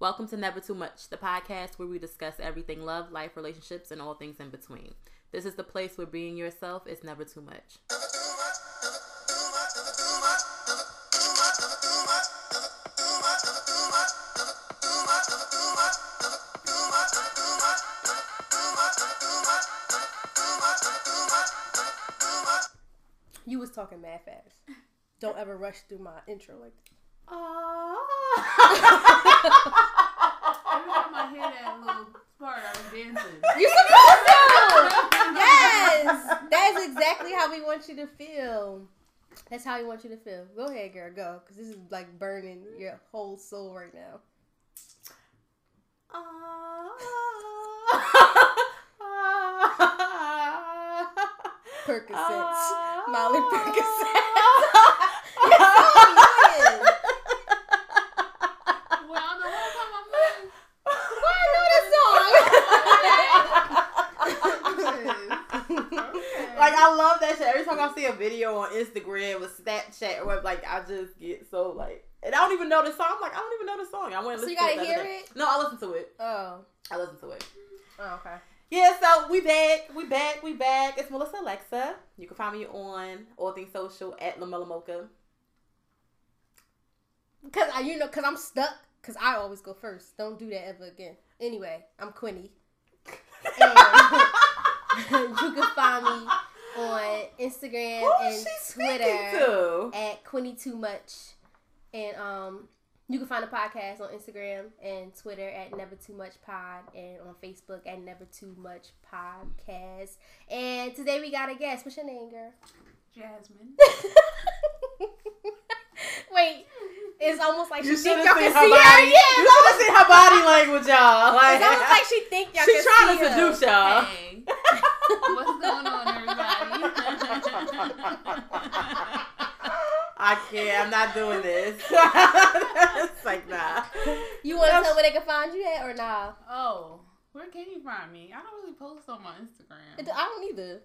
Welcome to Never Too Much, the podcast where we discuss everything love, life, relationships, and all things in between. This is the place where being yourself is never too much. You was talking mad fast. Don't ever rush through my intro like that. Every time I hear that little part, I'm dancing. You supposed to! yes! That's exactly how we want you to feel. That's how we want you to feel. Go ahead, girl, go. Because this is like burning your whole soul right now. Percocets. Ah. Molly Percocets. You're so annoying. Well, I know what time I'm playing. Why I know this song? Like I love that shit. Every time I see a video on Instagram or Snapchat or whatever, like I just get so like, and I don't even know the song. I'm like, I don't even know the song. I went. So you to gotta other hear it? No, I listen to it. oh. I listen to it. Oh, okay. Yeah, so we back, we back, we back. It's Melissa Alexa. You can find me on all things social at Lamella Mocha. Cause I, you know, cause I'm stuck. Cause I always go first. Don't do that ever again. Anyway, I'm Quinny. And you can find me on Instagram Who and Twitter to? at Quinny Too Much, and um, you can find the podcast on Instagram and Twitter at Never Too Much Pod, and on Facebook at Never Too Much Podcast. And today we got a guest. What's your name, girl? Jasmine. Wait, it's almost like You she should think have y'all seen can her see body. her. Yeah, you should have seen her body language, y'all. Like, It's almost like she think y'all she's can trying see to her. seduce y'all. Hey. What's going on, everybody? I can't. I'm not doing this. it's like nah. You want to That's- tell where they can find you at or nah? oh, where can you find me? I don't really post on my Instagram. I don't either.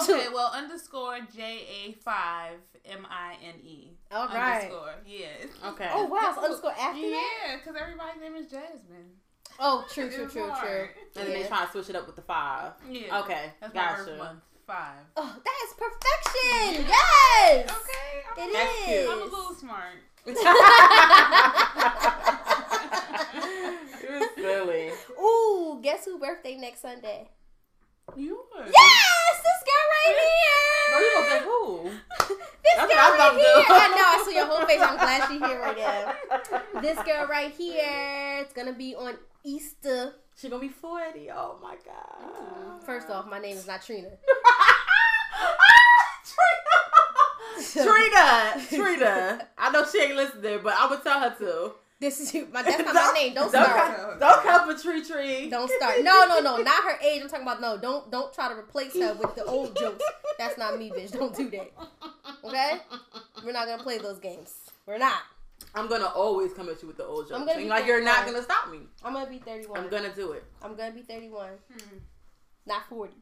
Okay, well, underscore J A five M I N E. All right. Underscore, yes. Okay. Oh wow, so underscore after that. Yeah, because everybody's name is Jasmine. Oh, true, true, true, true. hard. And then they Yeah. trying to switch it up with the five. Yeah. Okay, That's my gotcha. Birth month. Five. Oh, that is perfection. Yes. Okay. I'm, It That's is. cute. I'm a little smart. You're silly. Ooh, guess who birthday next Sunday? Yours. Yes, this girl right here. Bro, you gonna here. say who? This That's girl what I was right here. do. I know. I saw your whole face. I'm glad she's here right now. This girl right here. It's gonna be on Easter. She gonna be 40. Oh my god. First off, my name is not Trina. Trina, Trina. I know she ain't listening, but I'm gonna tell her to. This is my. That's not my name. Don't don't start. come, don't come for Tree Tree. Don't start. No, no, no. Not her age. I'm talking about no. Don't don't try to replace her with the old jokes. That's not me, bitch. Don't do that. Okay? We're not gonna play those games. We're not. I'm gonna always come at you with the old jokes. I'm gonna be like you're not gonna stop me. I'm gonna be 31. I'm gonna do it. I'm gonna be 31, Hmm. not 40.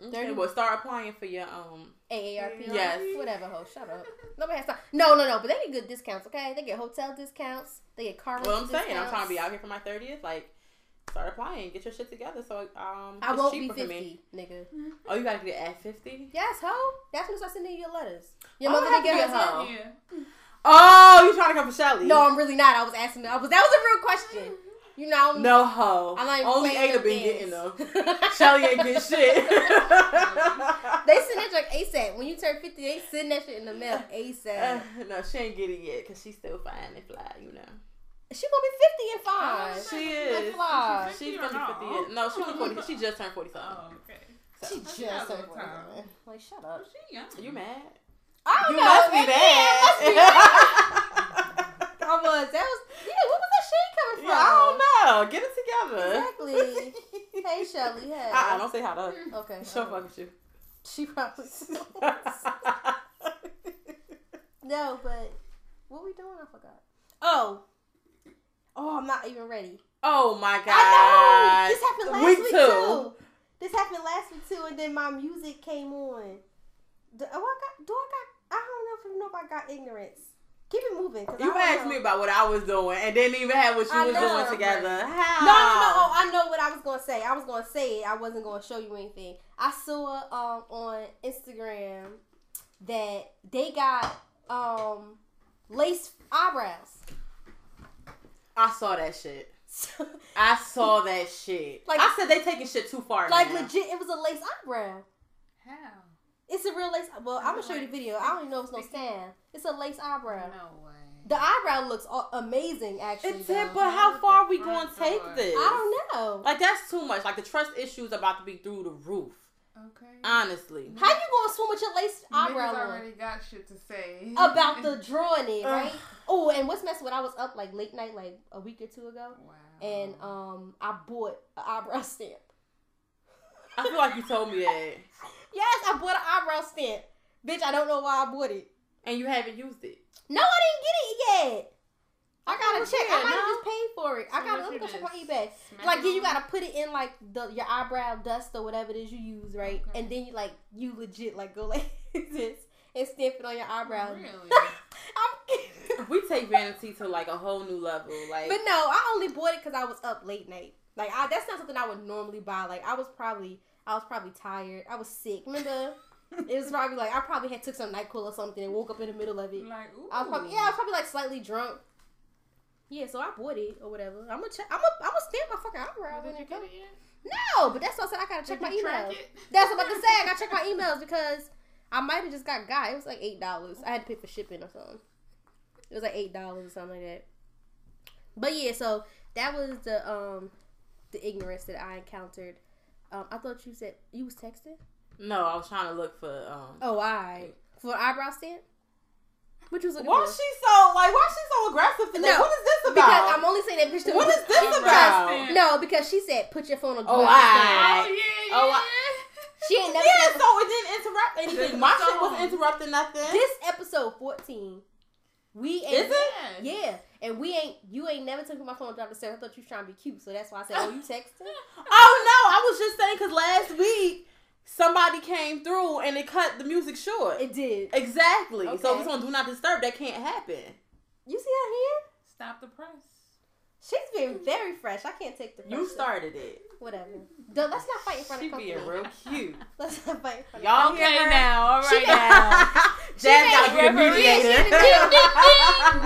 Okay, Thirty- well start applying for your um. AARP. Yes. Whatever, ho. Shut up. Nobody has time. No, no, no. But they get good discounts. Okay? They get hotel discounts. They get car Well, I'm rental saying I'm trying to be out here for my 30th. Like, start applying, get your shit together. So um, I it's won't be cheaper 50, for me. nigga. Oh, you gotta get it at 50. Yes, ho. That's when I start sending you your letters. Your Oh, mother didn't get be a her hoe. Yeah. Oh, you trying to come for Shelly? No, I'm really not. I was asking. I was. That was a real question. You know. I'm, no ho. I'm not even Only playing Ada no been getting them. Shelly ain't getting shit. They send that like ASAP. When you turn 50, they send that shit in the mail Uh, ASAP. no, she ain't get it yet because she's still fine and fly, you know. She gonna be 50 and fine. She That's is. fly. She She's 50 gonna be 50 not? yet. No, she only 40. She just turned 47. Oh, okay. So, She just turned a good time. 47. Like, shut up. she young. you mad? I don't You know. must be man. mad. Yeah, must be mad. I was. That was. Yeah, where was that shade coming from? Yeah, I don't know. Get it together. Exactly. hey, Shelly. Hey. Uh-uh, don't say how to. Hmm. Okay. She'll alright. fuck with you. She probably. no, but what we doing? I forgot. Oh. Oh, I'm not even ready. oh my god. I know. This happened last Week week, two. too. This happened last week too, and then my music came on. Do, oh, I got? Do I got? I don't know if you know if I got ignorance. Keep it moving. You don't asked know. me about what I was doing and didn't even have what you I was know. doing together. How? No, no, no. Oh, I know what I was gonna say. I was gonna say it. I wasn't gonna show you anything. I saw um on Instagram that they got um lace eyebrows. I saw that shit. I saw that shit. Like- I said they taking shit too far. like now. legit, it was a lace eyebrow. How? It's a real lace. Well, I'm gonna show you the video. I don't even know if it's no stand. It's a lace eyebrow. No way. The eyebrow looks amazing, actually. It's though. it, but how far are we going to take this? I don't know. Like that's too much. Like the trust issues about to be through the roof. Okay. Honestly. How you gonna swim with your lace eyebrow Niggas already got shit to say About the drawing it, right? Oh, and what's messing with? I was up like late night, like a week or two ago, Wow. and um, I bought an eyebrow stamp. I feel like you told me that, Yes, I bought an eyebrow stamp. Bitch, I don't know why I bought it. and you haven't used it. No, I didn't get it yet. I gotta Oh, check. I might no? just paid for it. I gotta let me go check my eBay. Like yeah, you gotta put it in like the your eyebrow dust or whatever it is you use, right? Okay. And then you like you legit like go like this and stamp it on your eyebrow. Really? I'm We take vanity to like a whole new level. Like But no, I only bought it because I was up late night. Like I, that's not something I would normally buy. Like I was probably, I was probably tired. I was sick. Remember, it was probably like I probably had took some Nyquil or something and woke up in the middle of it. like, ooh. I was probably yeah, I was probably like slightly drunk. Yeah, so I bought it or whatever. I'm gonna check. I'm gonna, I'm gonna stamp my fucking eyebrow. Did you get it yet? No, but that's what I said. I gotta check Did my emails. That's what I'm about to say. I gotta check my emails because I might have just got got. It was like eight dollars. I had to pay for shipping or something. It was like eight dollars or something like that. But yeah, so that was the um the ignorance that I encountered. Um, I thought you said you was texting. no, I was trying to look for um. Oh, I for an eyebrow stamp. What you was looking Why for? she so like? Why she so aggressive today? No, what is this because about? I'm only saying that because What is this Eyebrow about? stamp. No, because she said put your phone on. Oh, not disturb." I- Oh yeah, yeah. Oh, I- She ain't never. yeah, said- so it didn't interrupt anything. My shit wasn't interrupting nothing. this episode 14, we ain't. Is it? Yeah, and we ain't. You ain't never took my phone and dropped the I thought you was trying to be cute, so that's why I said, "Oh, you texting?" Oh no, I was just saying because last week somebody came through and it cut the music short. It did. exactly. So Okay. if it's on Do Not Disturb, that can't happen. You see her here? Stop the press. She's being very fresh. I can't take the. You pressure. started it. Whatever. Don't, let's not fight in front She of company. being real cute. Let's not fight in front Y'all of hear Okay her? now, all She right now. Jazz gotta be the mediator. She the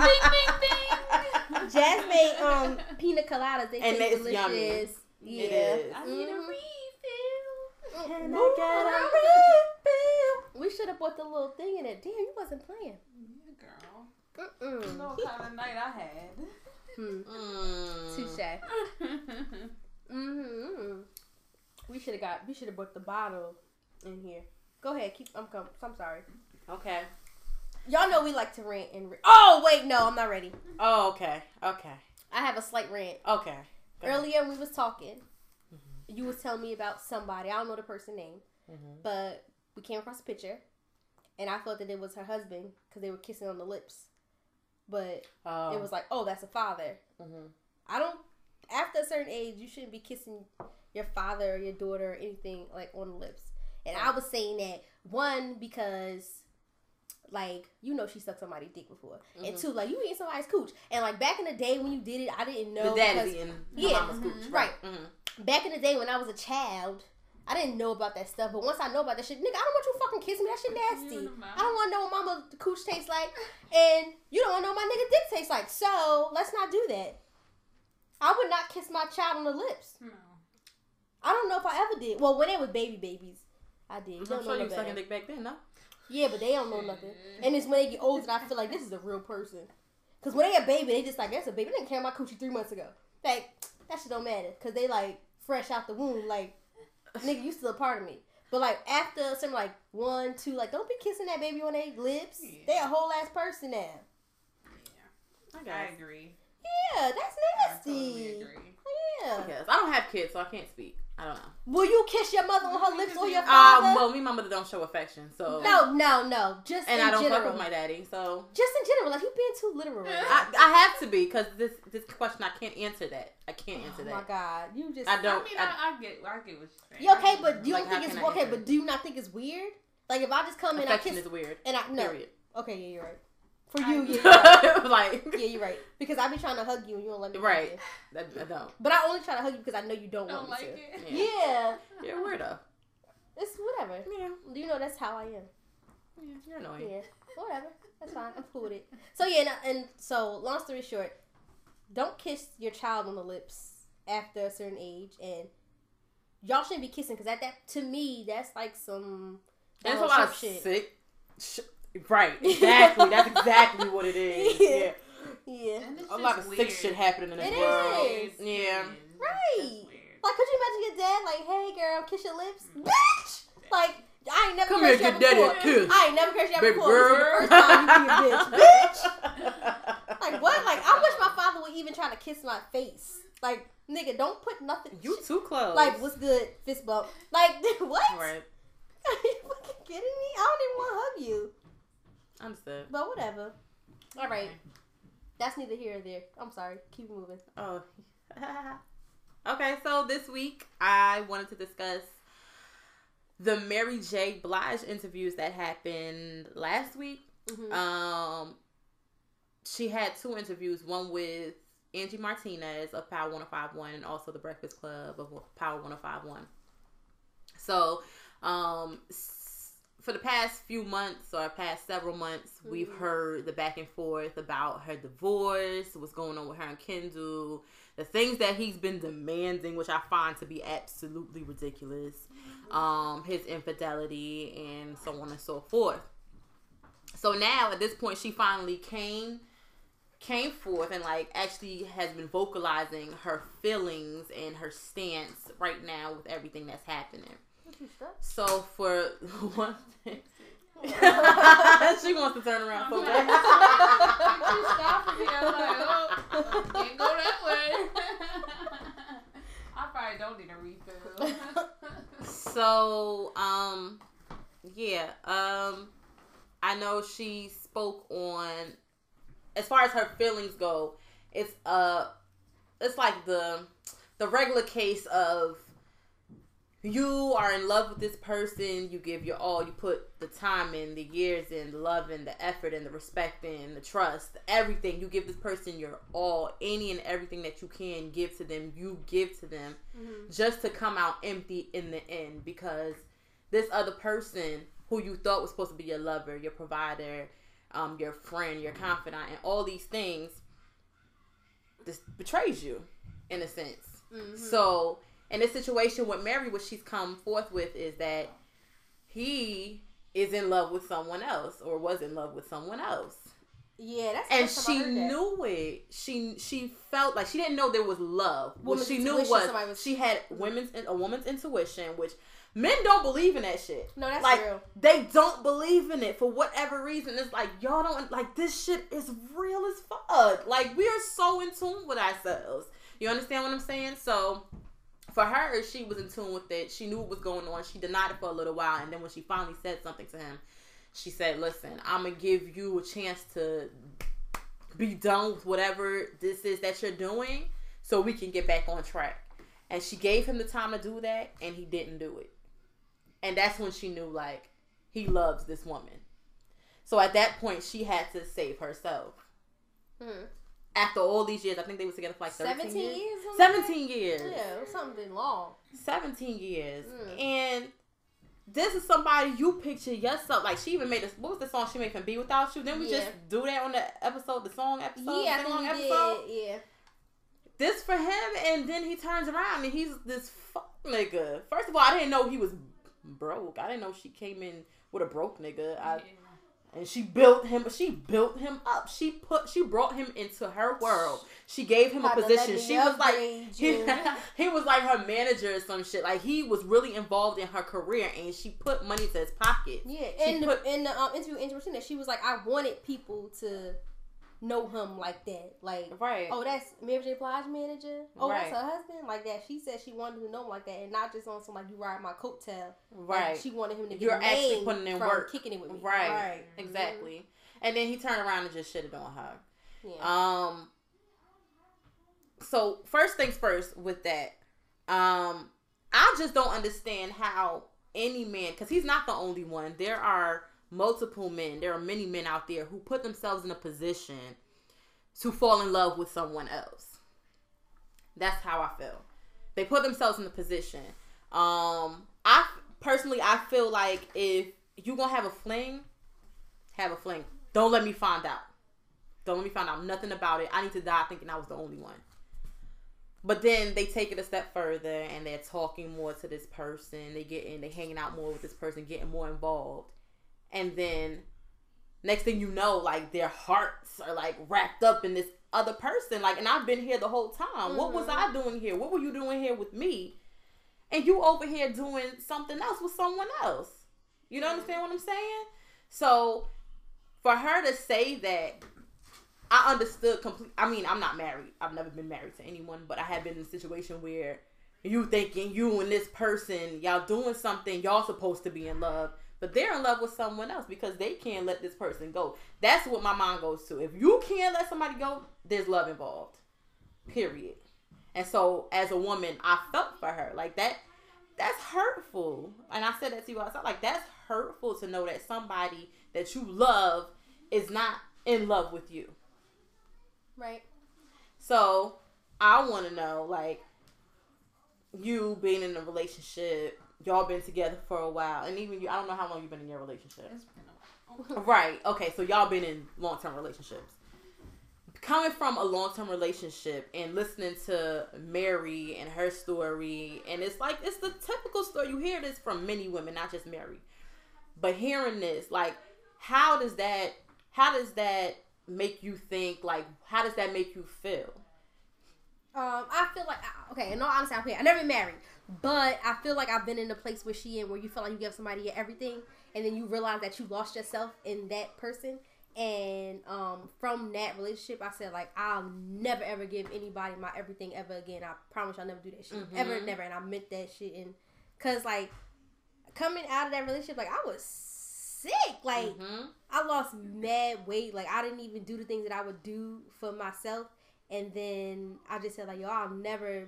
Ding, ding, ding. Jazz made um pina coladas. They And taste it's yummy. delicious. Yeah. It is. I need a Mhm. refill. Can Ooh, I get a refill? We should have bought the little thing in it. Damn, you wasn't playing. Yeah, girl. You Mm-mm. know what kind of night I had. Hmm. Mm. Touche. Mm-hmm. We should have got. We should have brought the bottle in here. Go ahead. Keep. I'm. Com- I'm sorry. Okay. Y'all know we like to rant and. Ra- oh wait, no, I'm not ready. Oh, okay. Okay. I have a slight rant. Okay. Go ahead. Earlier we was talking. You was telling me about somebody. I don't know the person name, Mhm. but we came across a picture, and I thought that it was her husband because they were kissing on the lips, but Oh. it was like, oh, that's a father. Mhm. I don't. After a certain age, you shouldn't be kissing your father or your daughter or anything like on the lips. And I was saying that one because, like, you know, she sucked somebody's dick before, and Mhm. two, like, you eating somebody's cooch. And like back in the day when you did it, I didn't know the dad because eating Yeah. mama's Mhm. cooch. Right. Mhm. back in the day when I was a child. I didn't know about that stuff, but once I know about that shit, nigga, I don't want you fucking kissing me. That shit nasty. in the mouth. I don't want to know what mama cooch tastes like, and you don't want to know what my nigga dick tastes like. So let's not do that. I would not kiss my child on the lips. No. I don't know if I ever did. Well, when they was baby babies, I did. You I'm don't sure know you sucking dick back then, no? Yeah, but they don't know nothing. And it's when they get older that I feel like this is a real person. Cause when they a baby, they just like that's a baby. They didn't care about coochie three months ago. Like that shit don't matter. Cause they like fresh out the womb. Like nigga, you still a part of me. But like after something like one, two, like don't be kissing that baby on their lips. Yeah. They a whole ass person now. I I guess. agree. Yeah, that's I nasty. totally agree. I Yeah. guess. I don't have kids, so I can't speak. I don't know. Will you kiss your mother on her lips or your Um, father? well, me and my mother don't show affection, so no, no, no. Just and in I don't general. fuck with my daddy, so Just in general, like you being too literal. right. I, I have to be because this this question I can't answer that. I can't answer that. Oh my god, you just. I don't. I mean, I, I, I get, I get what you're saying. Yeah, okay, but you Like, don't think it's okay, but do you not think it's weird? Like if I just come in, I kiss, is weird. and I no. Period. Okay, yeah, you're right. For you, yeah. like, yeah, you're right. Because I be trying to hug you and you don't let me. hug Right. you. that, I don't. But I only try to hug you because I know you don't, Don't want like me it. to. Yeah. Yeah. You're a weirdo. It's whatever. Yeah. You know that's how I am. yeah you're annoying. Yeah, whatever. That's fine. I'm cool with it. So yeah, and, and so long story short, don't kiss your child on the lips after a certain age, and y'all shouldn't be kissing because at that to me that's like some There's a lot of shit. sick. Sh- right. Exactly. That's exactly what it is. Yeah. Yeah. Yeah, A lot just of sick shit happening in this It world. is. Yeah. Right. Like could you imagine your dad like, hey girl, kiss your lips, bitch? Like I ain't never Come here, cursed you get daddy before. kiss. I ain't never cursed you out Baby before. This is the first time you be a bitch, bitch. Like what? Like I wish my father would even try to kiss my face. Like nigga, don't put nothing. You too close. like what's good? Fist bump. Like what? Right. Are you fucking kidding me? I don't even want to hug you. Understood. But whatever. All right. That's neither here or there. I'm sorry. Keep moving. Oh. okay, so this week I wanted to discuss the Mary J. Blige interviews that happened last week. Mhm. Um, she had two interviews, one with Angie Martinez of Power 1051 and also the Breakfast Club of Power 1051. So, um, for the past few months or past several months, we've Mhm. heard the back and forth about her divorce, what's going on with her and Kendu, the things that he's been demanding, which I find to be absolutely ridiculous, um, his infidelity, and so on and so forth. So now at this point, she finally came came forth and like actually has been vocalizing her feelings and her stance right now with everything that's happening. What you stuck? So for one thing, she wants to turn around. You stopped me. I'm like, oh, can't go that way. I probably don't need a refill. So, um, yeah, um, I know she spoke on, as far as her feelings go, it's uh, it's like the the regular case of you are in love with this person, you give your all, you put the time in, the years in, the love and the effort and the respect in, the trust, everything. You give this person your all, any and everything that you can give to them, you give to them Mhm. just to come out empty in the end because this other person who you thought was supposed to be your lover, your provider, um, your friend, your confidant, and all these things, just betrays you in a sense. Mhm. So, in this situation with Mary, what she's come forth with is that he is in love with someone else or was in love with someone else Yeah, that's and first time I she knew it. She she felt like she didn't know there was love. What she knew was, was- she had women's a woman's intuition, which men don't believe in that shit. No, that's like real. they don't believe in it for whatever reason. It's like y'all don't like this shit is real as fuck. Like we are so in tune with ourselves. You understand what I'm saying? So for her, she was in tune with it. She knew what was going on. She denied it for a little while, and then when she finally said something to him, she said, "Listen, I'm gonna give you a chance to be done with whatever this is that you're doing, so we can get back on track." And she gave him the time to do that, and he didn't do it. And that's when she knew, like, he loves this woman. So at that point, she had to save herself. Mhm. After all these years, I think they were together for like 13 Seventeen years. years. something like 17 years. Yeah, something long. 17 years. Mm. And this is somebody you picture yourself. Like, she even made this. What was the song she made from Be Without You? Didn't we Yeah. just do that on the episode, the song episode? yeah, I sing-along think you episode? did. Yeah. This for him, and then he turns around and he's this fuck nigga. First of all, I didn't know he was broke. I didn't know she came in with a broke nigga. I, and she built him she built him up. She put she brought him into her world. She gave him a Had to let position. she was like he, he was like her manager or some shit. Like he was really involved in her career and she put money to his pocket. Yeah, She in the, in the um, interview, Angie Martinez, she was like, I wanted people to know him like that. Like, right oh, that's Mary J. Blige manager. Oh, Right. that's her husband. Like that. She said she wanted to know him like that, and not just on some like you ride my coattail. Like, right she wanted him to get You're actually putting in work. kicking it with me. right, Right. exactly and then he turned around and just shitted on her Yeah. Um. So first things first with that, um, I just don't understand how any man, because he's not the only one. There are multiple men. There are many men out there who put themselves in a position to fall in love with someone else. That's how I feel. They put themselves in the position. Um, I personally, I feel like if you gonna have a fling, have a fling. Don't let me find out. Don't let me find out nothing about it. I need to die thinking I was the only one. But then they take it a step further and they're talking more to this person. They get in, they hanging out more with this person, getting more involved. And then next thing you know, like their hearts are like wrapped up in this other person. Like, and I've been here the whole time. Mm-hmm. What was I doing here? What were you doing here with me? And you over here doing something else with someone else. You don't understand what I'm saying? So for her to say that I understood complete. I mean, I'm not married. I've never been married to anyone, but I have been in a situation where you thinking you and this person, y'all doing something, y'all supposed to be in love, but they're in love with someone else because they can't let this person go. That's what my mind goes to. If you can't let somebody go, there's love involved. Period. And so, as a woman, I felt for her like that. That's hurtful, and I said that to you outside. Like that's hurtful to know that somebody that you love is not in love with you. Right. So I want to know, like, you being in a relationship, y'all been together for a while, and even you, I don't know how long you've been in your relationship. right. Okay. So y'all been in long term relationships. Coming from a long term relationship and listening to Mary and her story, and it's like it's the typical story. You hear this from many women, not just Mary, but hearing this, like, how does that? How does that make you think? Like, how does that make you feel? Um, I feel like okay. In all honesty, I'm here. I never married, but I feel like I've been in a place where she in where you feel like you give somebody everything, and then you realize that you lost yourself in that person. And um, from that relationship, I said like I'll never ever give anybody my everything ever again. I promise I'll never do that shit mm-hmm. ever, never. And I meant that shit. And cause like coming out of that relationship, like I was sick. Like mm-hmm. I lost mad weight. Like I didn't even do the things that I would do for myself. And then I just said like, yo, I'll never,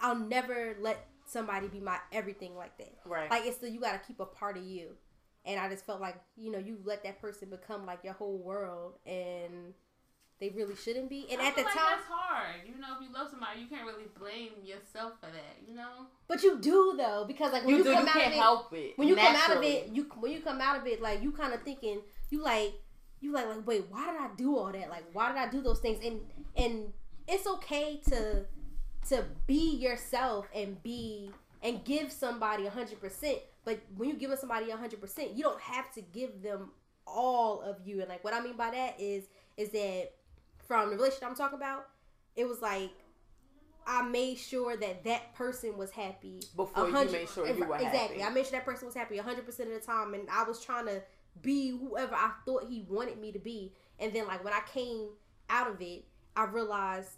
I'll never let somebody be my everything like that. Right. Like it's the you got to keep a part of you. And I just felt like you know you let that person become like your whole world and they really shouldn't be. And I at the like time, that's hard. You know, if you love somebody, you can't really blame yourself for that. You know. But you do though, because like when you, you, do, come you out can't of it, help it. when you naturally. come out of it, you when you come out of it, like you kind of thinking, you like, you like, like, wait, why did I do all that? Like, why did I do those things? And and it's okay to to be yourself and be and give somebody a hundred percent. But when you give somebody a hundred percent, you don't have to give them all of you. And like what I mean by that is is that from the relationship I'm talking about, it was like I made sure that that person was happy before you made sure you were happy. exactly. happy. I made sure that person was happy 100 percent of the time, and I was trying to be whoever I thought he wanted me to be. And then like when I came out of it, I realized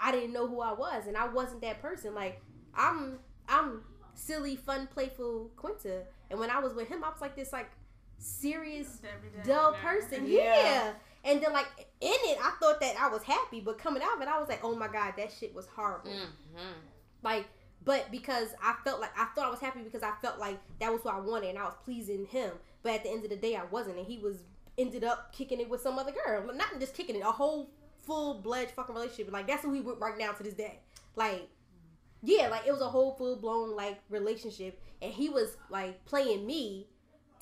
I didn't know who I was, and I wasn't that person. Like I'm, I'm silly, fun, playful Quinta, and when I was with him, I was like this like serious, dull person. Yeah. yeah. And then like in it, I thought that I was happy, but coming out of it, I was like, oh my god, that shit was horrible. Mm-hmm. Like, but because I felt like I thought I was happy because I felt like that was what I wanted and I was pleasing him. But at the end of the day, I wasn't, and he was ended up kicking it with some other girl. Not just kicking it, a whole full blood fucking relationship. Like that's who we with right now to this day. Like, yeah, like it was a whole full blown like relationship, and he was like playing me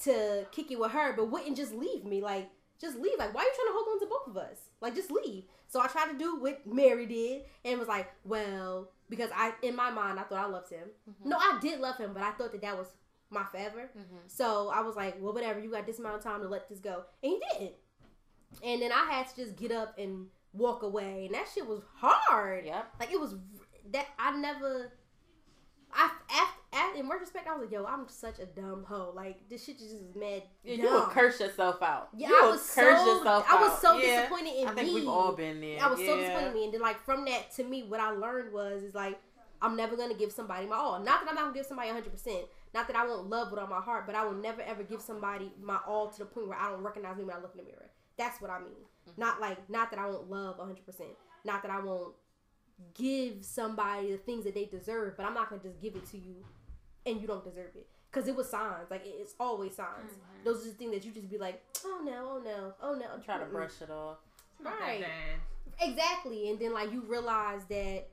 to kick it with her, but wouldn't just leave me. Like just leave. Like, why are you trying to hold on to both of us? Like, just leave. So I tried to do what Mary did and was like, well, because I, in my mind, I thought I loved him. Mm-hmm. No, I did love him, but I thought that that was my forever. Mm-hmm. So I was like, well, whatever. You got this amount of time to let this go, and he didn't. And then I had to just get up and walk away, and that shit was hard. Yeah. Like it was that I never. I after, in retrospect, I was like, "Yo, I'm such a dumb hoe. Like this shit just is mad." Yeah, you will curse yourself out. Yeah, you I was so I was so yeah. disappointed in me. I think me. we've all been there. I was yeah. so disappointed in me, and then like from that to me, what I learned was is like I'm never gonna give somebody my all. Not that I'm not gonna give somebody 100. percent Not that I won't love with all my heart, but I will never ever give somebody my all to the point where I don't recognize me when I look in the mirror. That's what I mean. Mm-hmm. Not like not that I won't love 100. percent Not that I won't give somebody the things that they deserve, but I'm not gonna just give it to you and you don't deserve it. because it was signs. Like it's always signs. Mhm. Those are the things that you just be like, oh no, oh no, oh no. Try to brush it off. It's Right. Exactly, and then like you realize that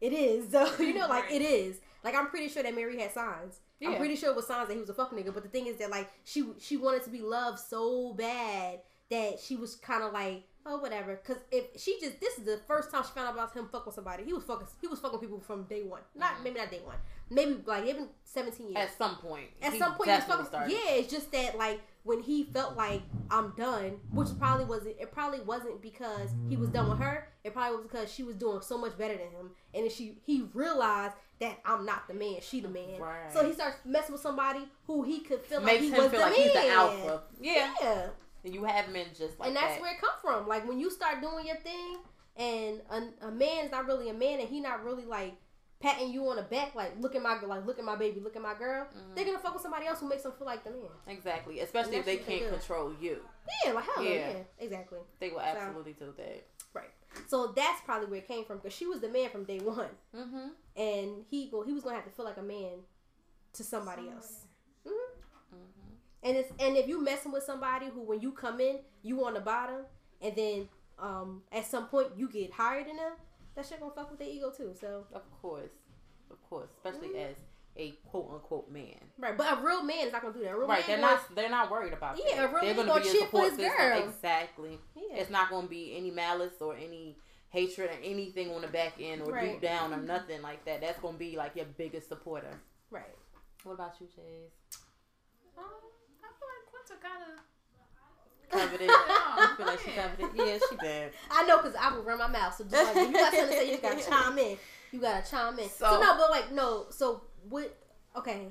it is. So you know, like Right. it is. Like I'm pretty sure that Mary had signs. I'm pretty sure it was signs that he was a fuck nigga. But the thing is that like she she wanted to be loved so bad that she was kind of like oh whatever. Because if she just this is the first time she found out about him fucking with somebody. He was fucking he was fucking people from day one. Not Mhm. maybe not day one. Maybe like even 17 years. At some point. At some point, he was fucking. started. Yeah, it's just that like when he felt like I'm done, which probably wasn't. It probably wasn't because he was done with her. It probably was because she was doing so much better than him, and then she he realized that I'm not the man, she the man. Right. So he starts messing with somebody who he could feel Makes like he was feel the like man. he's the alpha. Yeah. Yeah, And you have men just like and that's that. where it come from. Like when you start doing your thing, and a, a man's not really a man, and he not really like patting you on the back, like look at my like look at my baby, look at my girl. Mhm. They're gonna fuck with somebody else who makes them feel like the man. Exactly. Especially if they can't do. control you. Yeah, like hell yeah. Yeah. yeah, exactly. They will absolutely do that. Right. So that's probably where it came from because she was the man from day one, Mm-hmm. and he well, he was gonna have to feel like a man to somebody else. hmm Mm-hmm. And it's and if you messing with somebody who when you come in you on the bottom, and then um at some point you get higher than them, that shit gonna fuck with their ego too. So Of course. Of course. Especially Mhm. as a quote unquote man. right, but a real man is not gonna do that. A real Right. man They're gonna- not they're not worried about Yeah, that. a real They're man gonna gonna be a cheer for support his system. girl. Exactly. Yeah. It's not gonna be any malice or any hatred or anything on the back end or Right. deep down or nothing like that. That's gonna be like your biggest supporter. right. What about you, Chase? Um, I feel like Quinta kind of. Covered it. I feel like she covered it. Yeah, she did. I know because I will run my mouth. So just like when you got something to say, you just gotta chime in. You gotta chime in. So, So- no, but like no. So what? Okay,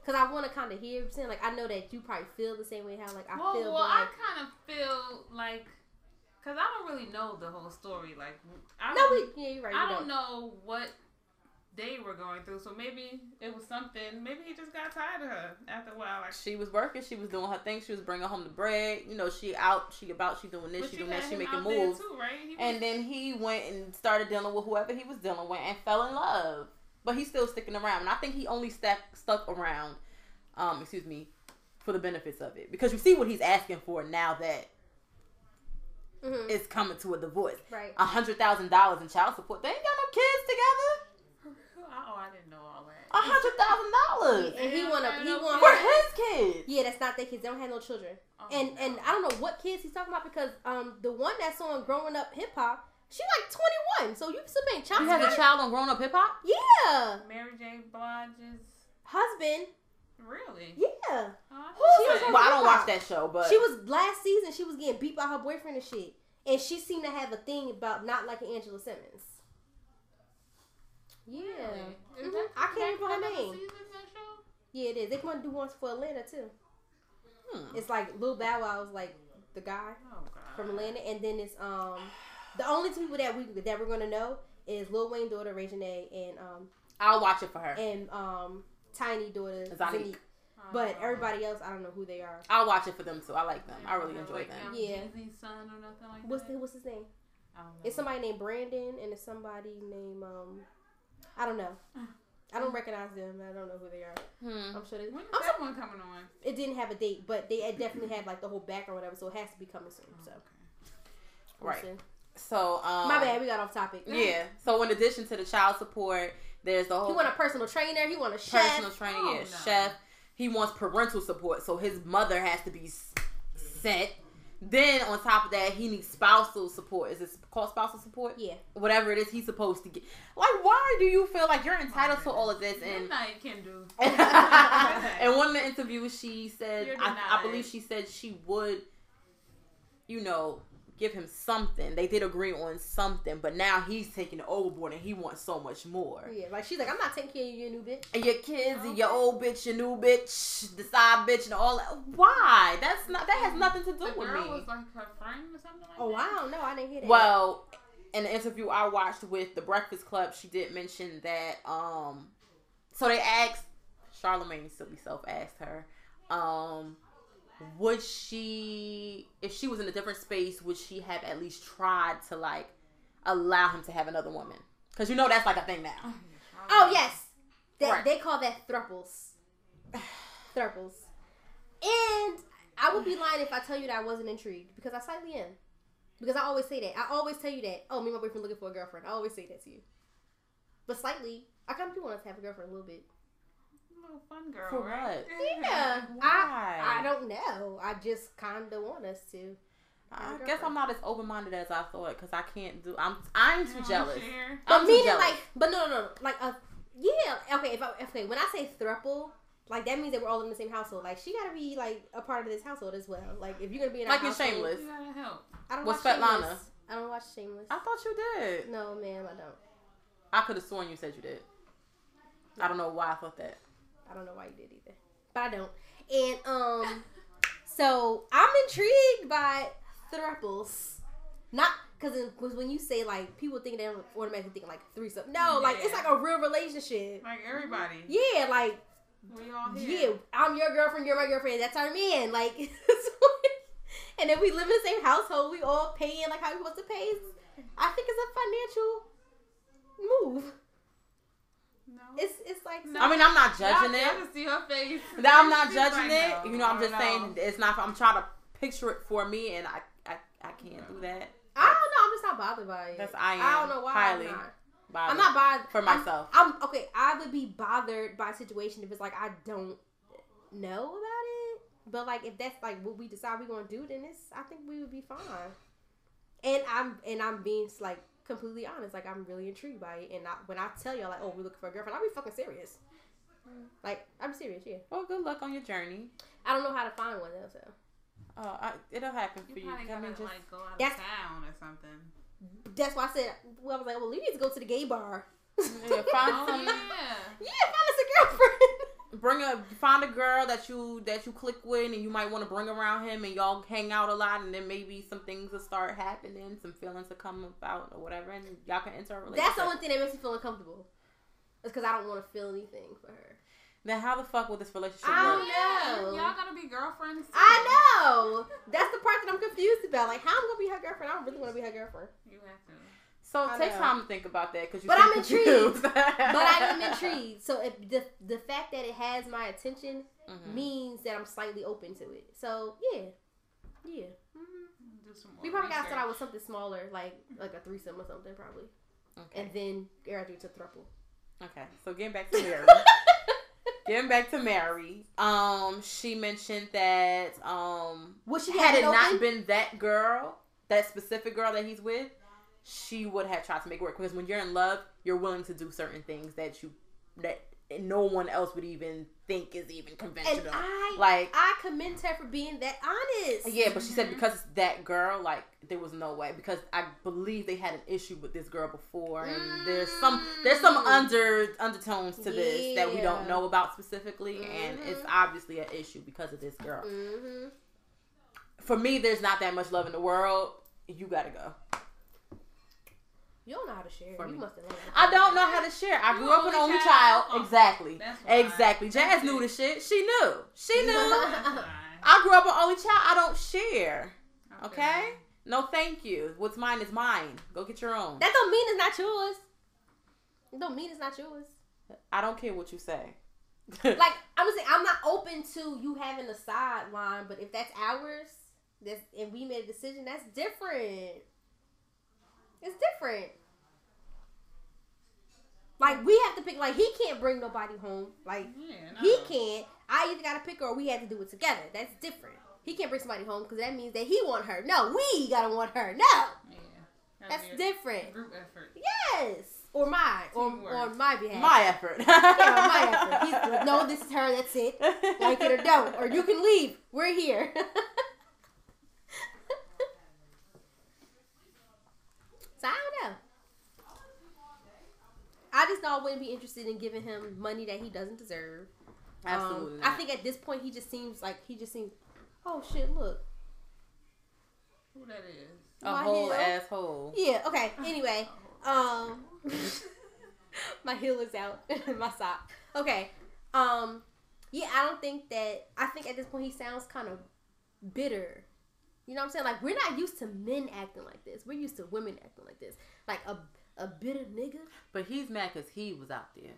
because I want to kind of hear you saying like I know that you probably feel the same way how like I well, feel. well, but, I kind of feel like, cause I don't really know the whole story. Like, I no, don't, we, yeah, you're right. I you don't know what they were going through. So maybe it was something. Maybe he just got tired of her after a while. Like, She was working. She was doing her thing. She was bringing home the bread. You know, she out. She about. She doing this. but She doing that. She making moves. too, right? Was- And then he went and started dealing with whoever he was dealing with and fell in love. But he's still sticking around. And I think he only stuck stuck around, um, excuse me, for the benefits of it. Because you see what he's asking for now that Mhm. it's coming to a divorce. Right. A hundred thousand dollars in child support. They ain't got no kids together. Oh, I didn't know all that. A hundred thousand dollars And he wanna he For want for his kids. Yeah, that's not their kids. They don't have no children. Oh, And and. I don't know what kids he's talking about because um the one that's on Growing Up Hip Hop, she like 21, so you still paying child You have a child on Grown Up Hip Hop. Yeah, Mary J. Blige's husband. really. Yeah, Oh, I Well, I don't watch that show, but she was last season. She was getting beat by her boyfriend and shit, and she seemed to have a thing about not liking Angela Simmons. Yeah, Really? Is Mhm. that I can't back remember her name. season of that show? yeah, it is. They want to do ones for Atlanta too. Hmm. It's like Lil Bow Wow is like the guy Oh from Atlanta, and then it's um the only two people that we that we're gonna know is Lil Wayne daughter Reginae and um I'll watch it for her. and um Tiny daughter Zonnique. Zonnique. Oh, But everybody else, I don't know who they are. I'll watch it for them too. I like them. I really enjoy them. Yeah. Jeezy's son or nothing like What's that. the, what's his name? I don't know. It's somebody named Brandon and it's somebody named um I don't know. I don't recognize them. I don't know who they are. Hmm. I'm sure they, When is I'm that so, one coming on? it didn't have a date, but they had definitely had like the whole back or whatever, so it has to be coming soon. So we'll Right. see. So um, My bad, we got off topic. Yeah. So in addition to the child support, there's the whole. He whole want a personal trainer. He want a chef. personal training. Oh, yeah, no. chef. He wants parental support, so his mother has to be s- set. Then on top of that, he needs spousal support. Is it called spousal support? Yeah. Whatever it is, he's supposed to get. Like, why do you feel like you're entitled to all of this? And Midnight can do. in one of the interviews, she said, I, I believe she said she would, you know, give him something. They did agree on something, but now he's taking it overboard and he wants so much more. Yeah, like she's like, I'm not taking care of you, you new bitch. And your kids and your old bitch, your new bitch, the side bitch, and all that. Why? That's not. That has nothing to do The with girl me. was like her friend or something like Oh, that. I don't know. I didn't hear that. Well, in the interview I watched with the Breakfast Club, she did mention that. Um, so they asked Charlemagne, silly self, asked her, um, would she, if she was in a different space, would she have at least tried to like allow him to have another woman? Because you know that's like a thing now. oh, oh yes, that Right. they call that thruples. Thruples. And I would be lying if I tell you that I wasn't intrigued because I slightly am. Because I always say that. I always tell you that. Oh, me and my boyfriend looking for a girlfriend. I always say that to you. But slightly, I kind of do want to have a girlfriend a little bit. Little fun girl, For right? what? Yeah. Why? I I don't know. I just kind of want us to. I guess I'm not as open minded as I thought because I can't do. I'm I'm too jealous. share? But I'm too meaning jealous. like, but no, no, no, like a yeah. Okay, if I, okay, when I say thruple, like that means that we're all in the same household. Like she gotta be like a part of this household as well. Like if you're gonna be in a Like in household, Shameless. You gotta help. I don't With watch Svetlana. Shameless. I don't watch Shameless. I thought you did. No, ma'am, I don't. I could have sworn you said you did. I don't know why I thought that. I don't know why you did either, but I don't. And um, so I'm intrigued by thruples, not because when you say like people think they don't automatically think like threesome. No, like it's like a real relationship. Like everybody. Yeah, like We all yeah. I'm your girlfriend, you're my girlfriend. That's our man. Like, and if we live in the same household, we all paying like how we supposed to pay. I think it's a financial move. No. It's it's like No. I mean, I'm not judging it. y'all can see her face. No, I'm not She's judging like, it. no, You know, I'm just no. saying it's not. I'm trying to picture it for me, and I I, I can't do that. I don't know. I'm just not bothered by it. That's I am. I don't know why. highly I'm not. bothered I'm not bothered for I'm- myself. I'm, okay. I would be bothered by a situation if it's like I don't know about it. But like if that's like what we decide we're gonna do, then it's I think we would be fine. And I'm and I'm being like completely honest. Like I'm really intrigued by it. And I, when I tell y'all like, oh, we're looking for a girlfriend, I'll be fucking serious. Like I'm serious. Yeah. well, good luck on your journey. I don't know how to find one though. So Uh, I, it'll happen for You you. probably I gotta mean, just like go out of town or something. that's why I said. Well, I was like, well, you need to go to the gay bar. yeah, find Oh yeah. Yeah, find us a girlfriend. Bring a find a girl that you that you click with, and you might want to bring around him, and y'all hang out a lot, and then maybe some things will start happening, some feelings will come about or whatever, and y'all can enter a relationship. That's the only thing that makes me feel uncomfortable. It's because I don't want to feel anything for her. Then how the fuck will this relationship I work? don't know. Y'all gotta be girlfriends. Too. I know. That's the part that I'm confused about. Like, how I'm gonna be her girlfriend? I don't really want to be her girlfriend. You have to. So I take know. time to think about that because you. But I'm intrigued. But I am intrigued. So if the the fact that it has my attention Mhm. means that I'm slightly open to it. So yeah, yeah. hmm Do some more We probably gotta research. start out with something smaller, like like a threesome or something, probably, Okay. and then graduate to throuple. Okay. So getting back to Mary. getting back to Mary. Um, she mentioned that um Would she had have it not been that girl, that specific girl that he's with, she would have tried to make it work. Because when you're in love, you're willing to do certain things that you that no one else would even think is even conventional. and. I like I commend her for being that honest. yeah, but she said because it's that girl, like there was no way. Because I believe they had an issue with this girl before, and there's some there's some Mm. under undertones to this that we don't know about specifically, and Mhm. it's obviously an issue because of this girl. hmm For me, there's not that much love in the world. You gotta go. You don't know how to share. For you me. must have learned. I don't know how to share. I You grew up an only only child? child. Oh, exactly. That's why. Exactly. Jazz That's knew it. the shit. She knew. She knew. I grew up an only child. I don't share. I feel Okay? No, thank you. What's mine is mine. Go get your own. That don't mean it's not yours. It don't mean it's not yours. I don't care what you say. Like I'm just saying, I'm not open to you having a sideline, but if that's ours, that's and we made a decision, that's different. It's different. Like we have to pick. Like he can't bring nobody home. Like Yeah, no. he can't. I either gotta pick her or we have to do it together. That's different. He can't bring somebody home because that means that he want her. No, we gotta want her. No, Yeah. that's be a different. Group effort. Yes, or mine, or Teamwork. on my behalf. my effort. yeah, my effort. He's no, this is her. That's it. Like it or don't, or you can leave. We're here. so I don't know. I just know I wouldn't be interested in giving him money that he doesn't deserve. Um, Absolutely. I think at this point he just seems like he just seems. Oh shit! Look. Who that is? a my whole heel. asshole. Yeah. Okay. Anyway. Um, my heel is out. my sock. Okay. Um, yeah, I don't think that. I think at this point he sounds kind of bitter. You know what I'm saying? Like we're not used to men acting like this. We're used to women acting like this. Like a a bitter nigga. But he's mad because he was out there.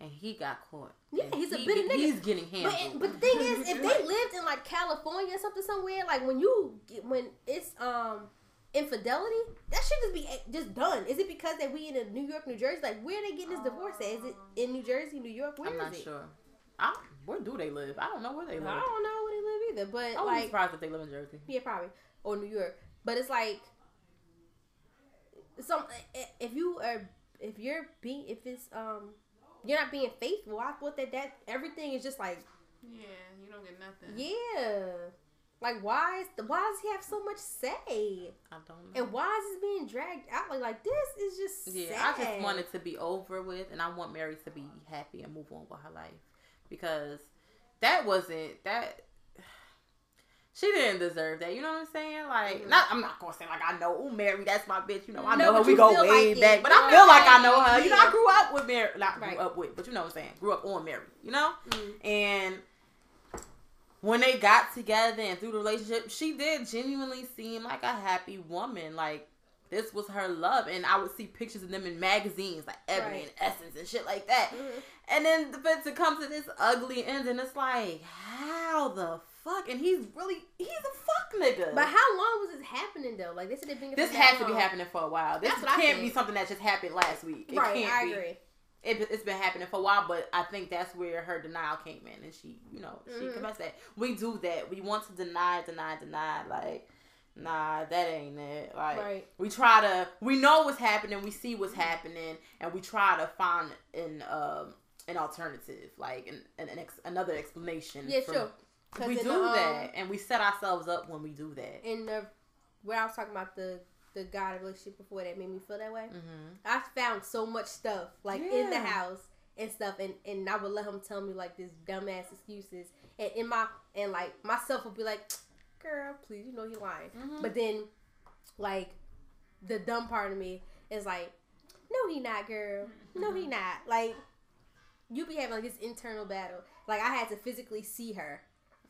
and he got caught. Yeah, And he's a bitter nigga. He's getting But, handled. but the thing is, if they lived in like California or something somewhere, like when you get, when it's um infidelity, that should just be eh, just done. Is it because that we in a New York, New Jersey? Like where they getting this divorce at? Is it in New Jersey, New York? Where I'm not it? sure. I, where do they live? I don't know where they live. I don't know where they live either. But I wouldn't be like, surprised if they live in Jersey. yeah, probably or New York. But it's like some if you are if you're being if it's um you're not being faithful. I thought that that everything is just like Yeah, you don't get nothing. Yeah. Like why is the why does he have so much say? I don't know. And why is this being dragged out? Like like this is just Yeah, sad. I just want it to be over with, and I want Mary to be happy and move on with her life because that wasn't that. She didn't deserve that. You know what I'm saying? Like, Mhm. not I'm not gonna say like I know. Oh, Mary, that's my bitch. You know, I No, know her. We go way like back, it. but I feel like I know her. You know, I grew up with Mary. Not Right. grew up with, but you know what I'm saying. Grew up on Mary. You know, Mm. and when they got together and through the relationship, she did genuinely seem like a happy woman. Like this was her love, and I would see pictures of them in magazines like Ebony Right. and Essence and shit like that. Mhm. And then the but to come to this ugly end, and it's like, how the fuck? And he's really he's a fuck nigga. But how long was this happening though? Like they said they've been this has to be happening for a while. This That's can't be something that just happened last week. It Right, can't I be. agree. It, it's been happening for a while, but I think that's where her denial came in, and she, you know, she Mhm. confessed that we do that. We want to deny, deny, deny. Like, nah, that ain't it. Like, Right. we try to, we know what's happening, we see what's happening, and we try to find an um an alternative, like an, an, an ex, another explanation. Yeah, sure. We do the, um, that, and we set ourselves up when we do that. In the where I was talking about the the guy relationship before that made me feel that way. hmm I found so much stuff like in the house and stuff, and and I would let him tell me like this dumbass excuses, and in my and like myself would be like, girl, please, you know he lying. Mhm. But then, like, the dumb part of me is like, no, he not, girl. No, he not. Like, you be having like this internal battle. Like, I had to physically see her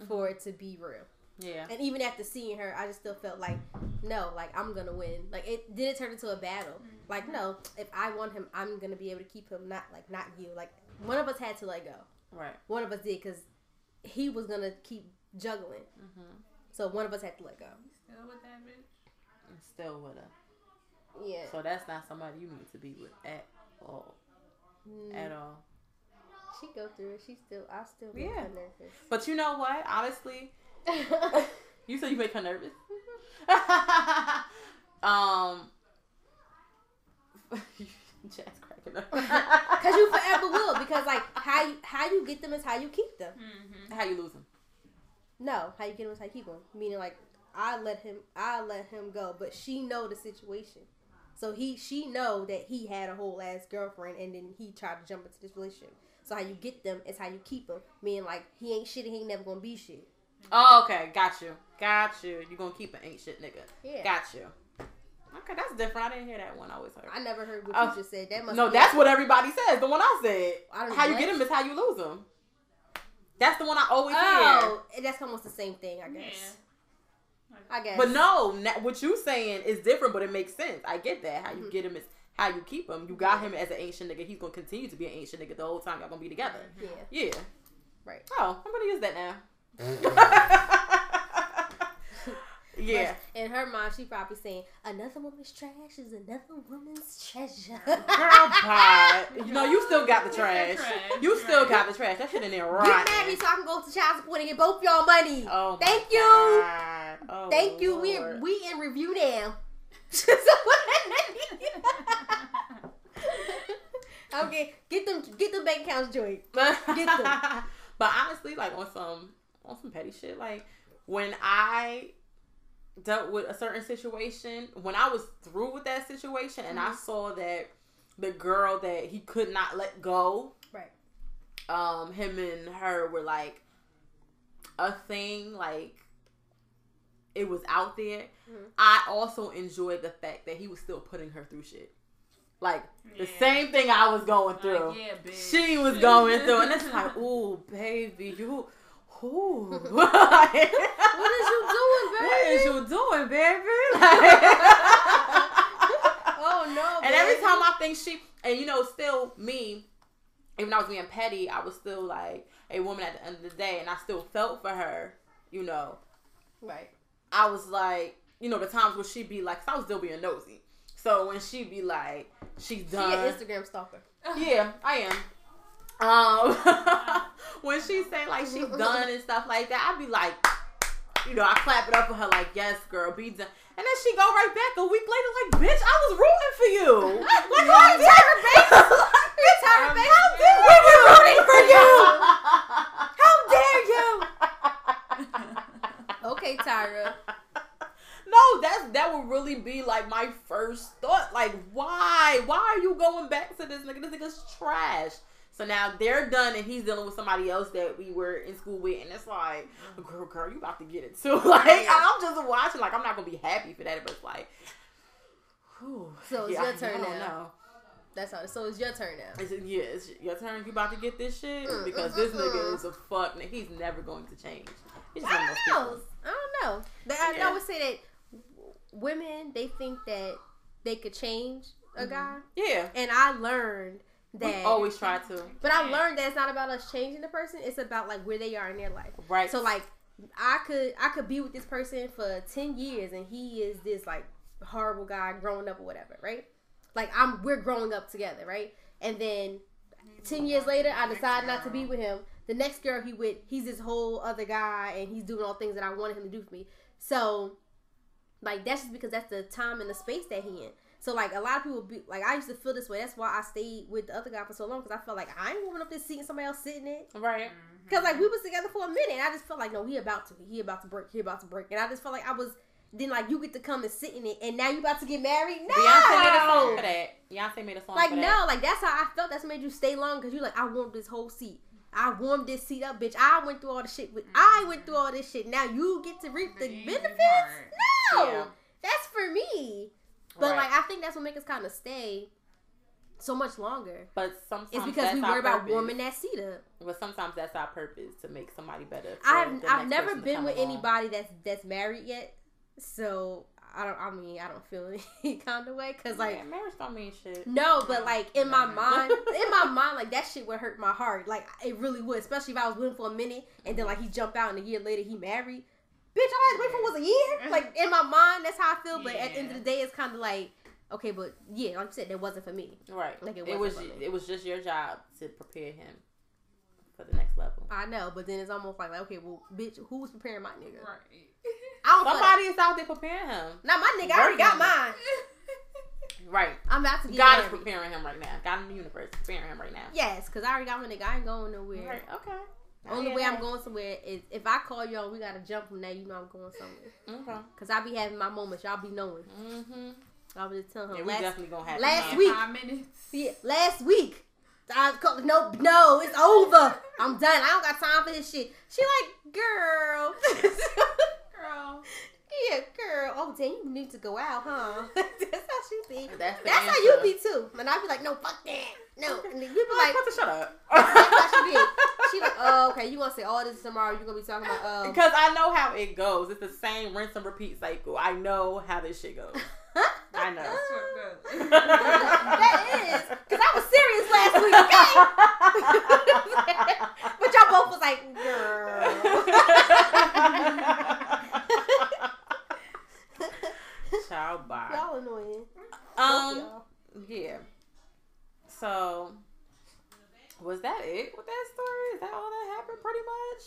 for it to be real. Yeah. And even after seeing her, I just still felt like, no, like I'm gonna win. Like it did it turn into a battle. Like no, if I want him, I'm gonna be able to keep him. Not like not you. Like one of us had to let go. Right. One of us did because he was gonna keep juggling. hmm So one of us had to let go. Still with that bitch? And still with her. Yeah. So that's not somebody you need to be with at all. Mm, At all. She go through it. She still. I still make Yeah. her nervous. But you know what? Honestly, you said you make her nervous. um, Jazz cracking up. Cause you forever will. Because like how you how you get them is how you keep them. Mm-hmm. How you lose them? No, how you get them is how you keep them. Meaning like I let him I let him go, but she know the situation. So he she know that he had a whole ass girlfriend and then he tried to jump into this relationship. So how you get them is how you keep them. Meaning like he ain't shit and he ain't never gonna be shit. Oh, okay. Got you. Got you. You gonna keep an ain't shit nigga. Yeah. Got you. Okay, that's different. I didn't hear that one. I always heard. I never heard what Oh. you just said. That must No, be that's what everybody says. The one I said. I don't How you get them is how you lose them. That's the one I always hear. Oh, and that's almost the same thing, I guess. I guess. But no, what you saying is different, but it makes sense. I get that. How you Mhm. get them is how you keep him. You got him as an ancient nigga. He's gonna continue to be an ancient nigga the whole time y'all gonna be together. Yeah. Yeah. Right. Oh, I'm gonna use that now. yeah. But in her mind, she probably saying, "Another woman's trash is another woman's treasure." Girl, pie. You know, you still got the trash. trash, You still right. got the trash. That shit in there right? Get right. married so I can go to child support and get both y'all money. Oh, my Thank you. God. Oh, Thank you. We Lord. we in review now. okay, get them get them bank accounts joint. Get them. but honestly, like on some on some petty shit, like when I dealt with a certain situation, when I was through with that situation, and I Mhm. saw that the girl that he could not let go, Right. um, him and her were like a thing, like it was out there. Mhm. I also enjoyed the fact that he was still putting her through shit. Like the same thing I was going through Like, yeah, she was going through, and it's like, ooh, baby, you, ooh, what is you doing, baby? What is you doing, baby? Like, Oh no. and every time I think she, and you know, still me, even though I was being petty, I was still like a woman at the end of the day, and I still felt for her. You know, Right. I was like, you know, the times where she'd be like, 'cause I was still being nosy. So when she'd be like, she's She done. an Instagram stalker. Yeah, I am. Um, when she say like she's done and stuff like that, I'd be like, you know, I clap it up for her like, yes, girl, be done. And then she go right back a week later, like, bitch, I was rooting for you. Like, how Tyra Banks. you, Tyra Banks. How dare we were rooting for you? How dare you? Okay, Tyra. No, that's that would really be like my first thought. Like, why? Why are you going back to this nigga? This nigga's trash. So now they're done, and he's dealing with somebody else that we were in school with, and it's like, girl, girl, you about to get it too. Like, I'm just watching. Like, I'm not gonna be happy for that, but it's like, whew, So it's yeah, your turn now. know. That's how. So it's your turn now. Is it, yeah, it's your turn. You about to get this shit Mm, because mm, this mm, nigga is a fuck. nigga. He's never going to change. He's just I one of those don't know. I don't know. But I, Yeah. I would say that women they think that they could change a Mm-hmm. guy, Yeah, and I learned we that. always try to. But I learned that it's not about us changing the person. It's about like where they are in their life. Right. So like I could I could be with this person for ten years and he is this like horrible guy growing up or whatever, right? Like I'm we're growing up together, right? And then ten years later I decide not to be with him. The next girl he with, he's this whole other guy and he's doing all things that I wanted him to do for me. So like that's just because that's the time and the space that he in. So like a lot of people be like I used to feel this way. That's why I stayed with the other guy for so long because I felt like I ain't warming up this seat and somebody else sitting in it. Right. Mm-hmm. Cause like we was together for a minute, and I just felt like no, he about to, he about to break, he about to break, and I just felt like I was. Then like you get to come and sit in it, and now you about to get married. No, Beyonce made a song for that. Beyonce made a song like for no, that. like that's how I felt. That's what made you stay long because you like I want this whole seat. I warmed this seat up, bitch. I went through all the shit with. I mm-hmm. went through all this shit. Now you get to reap the, benefits. No, Yeah. that's for me. But Right. like I think that's what makes us kind of stay so much longer. But sometimes It's because we worry about warming that seat up. But sometimes that's our purpose to make somebody better. I've I've never been with along. anybody that's that's married yet, so I don't. I mean, I don't feel any kind of way because like yeah, marriage don't mean shit. no, but like in my mind, in my mind, like that shit would hurt my heart. Like it really would, especially if I was with him for a minute and then like he jumped out and a year later he married. Bitch, all I had to wait for was a year. Like in my mind, that's how I feel. But at the end of the day, it's kind of like okay, but yeah, like you said, that wasn't for me. Right. Like, it it, wasn't was for me. it was just your job to prepare him for the next level. I know, but then it's almost like, okay, well, bitch, who was preparing my nigga? Right. I don't feel like- Somebody is out there preparing him. Not my nigga. I already got mine. Right. I'm about to get God is preparing him right now. God in the universe is preparing him right now. Yes, because I already got my nigga. I ain't going nowhere. Right. Okay. I Only hear way I'm going somewhere is if I call y'all, we gotta jump from there. You know I'm going somewhere. Okay. Cause I be having my moments. Y'all be knowing. Mm-hmm. I was just telling her Yeah, we definitely gonna have last week- Five minutes. yeah, last week. I called, no, no, it's over. I'm done. I don't got time for this shit. She like, girl. Girl. yeah, girl. Oh, damn, you need to go out, huh? That's how she be. That's, That's how you answer. be too. And I'd be like, no, fuck that. No. And then you be Like, like, put shut up. That's how she be. She like, oh, okay, you gonna say all this tomorrow? You're gonna be talking about, um, Because I know how it goes. It's the same rinse and repeat cycle. I know how this shit goes. I know. That's what good. that is because I was serious last week, okay? but y'all both was like, girl. Child bye. y'all annoying. Um. y'all. Yeah. So, was that it with that story? Is that all that happened? Pretty much.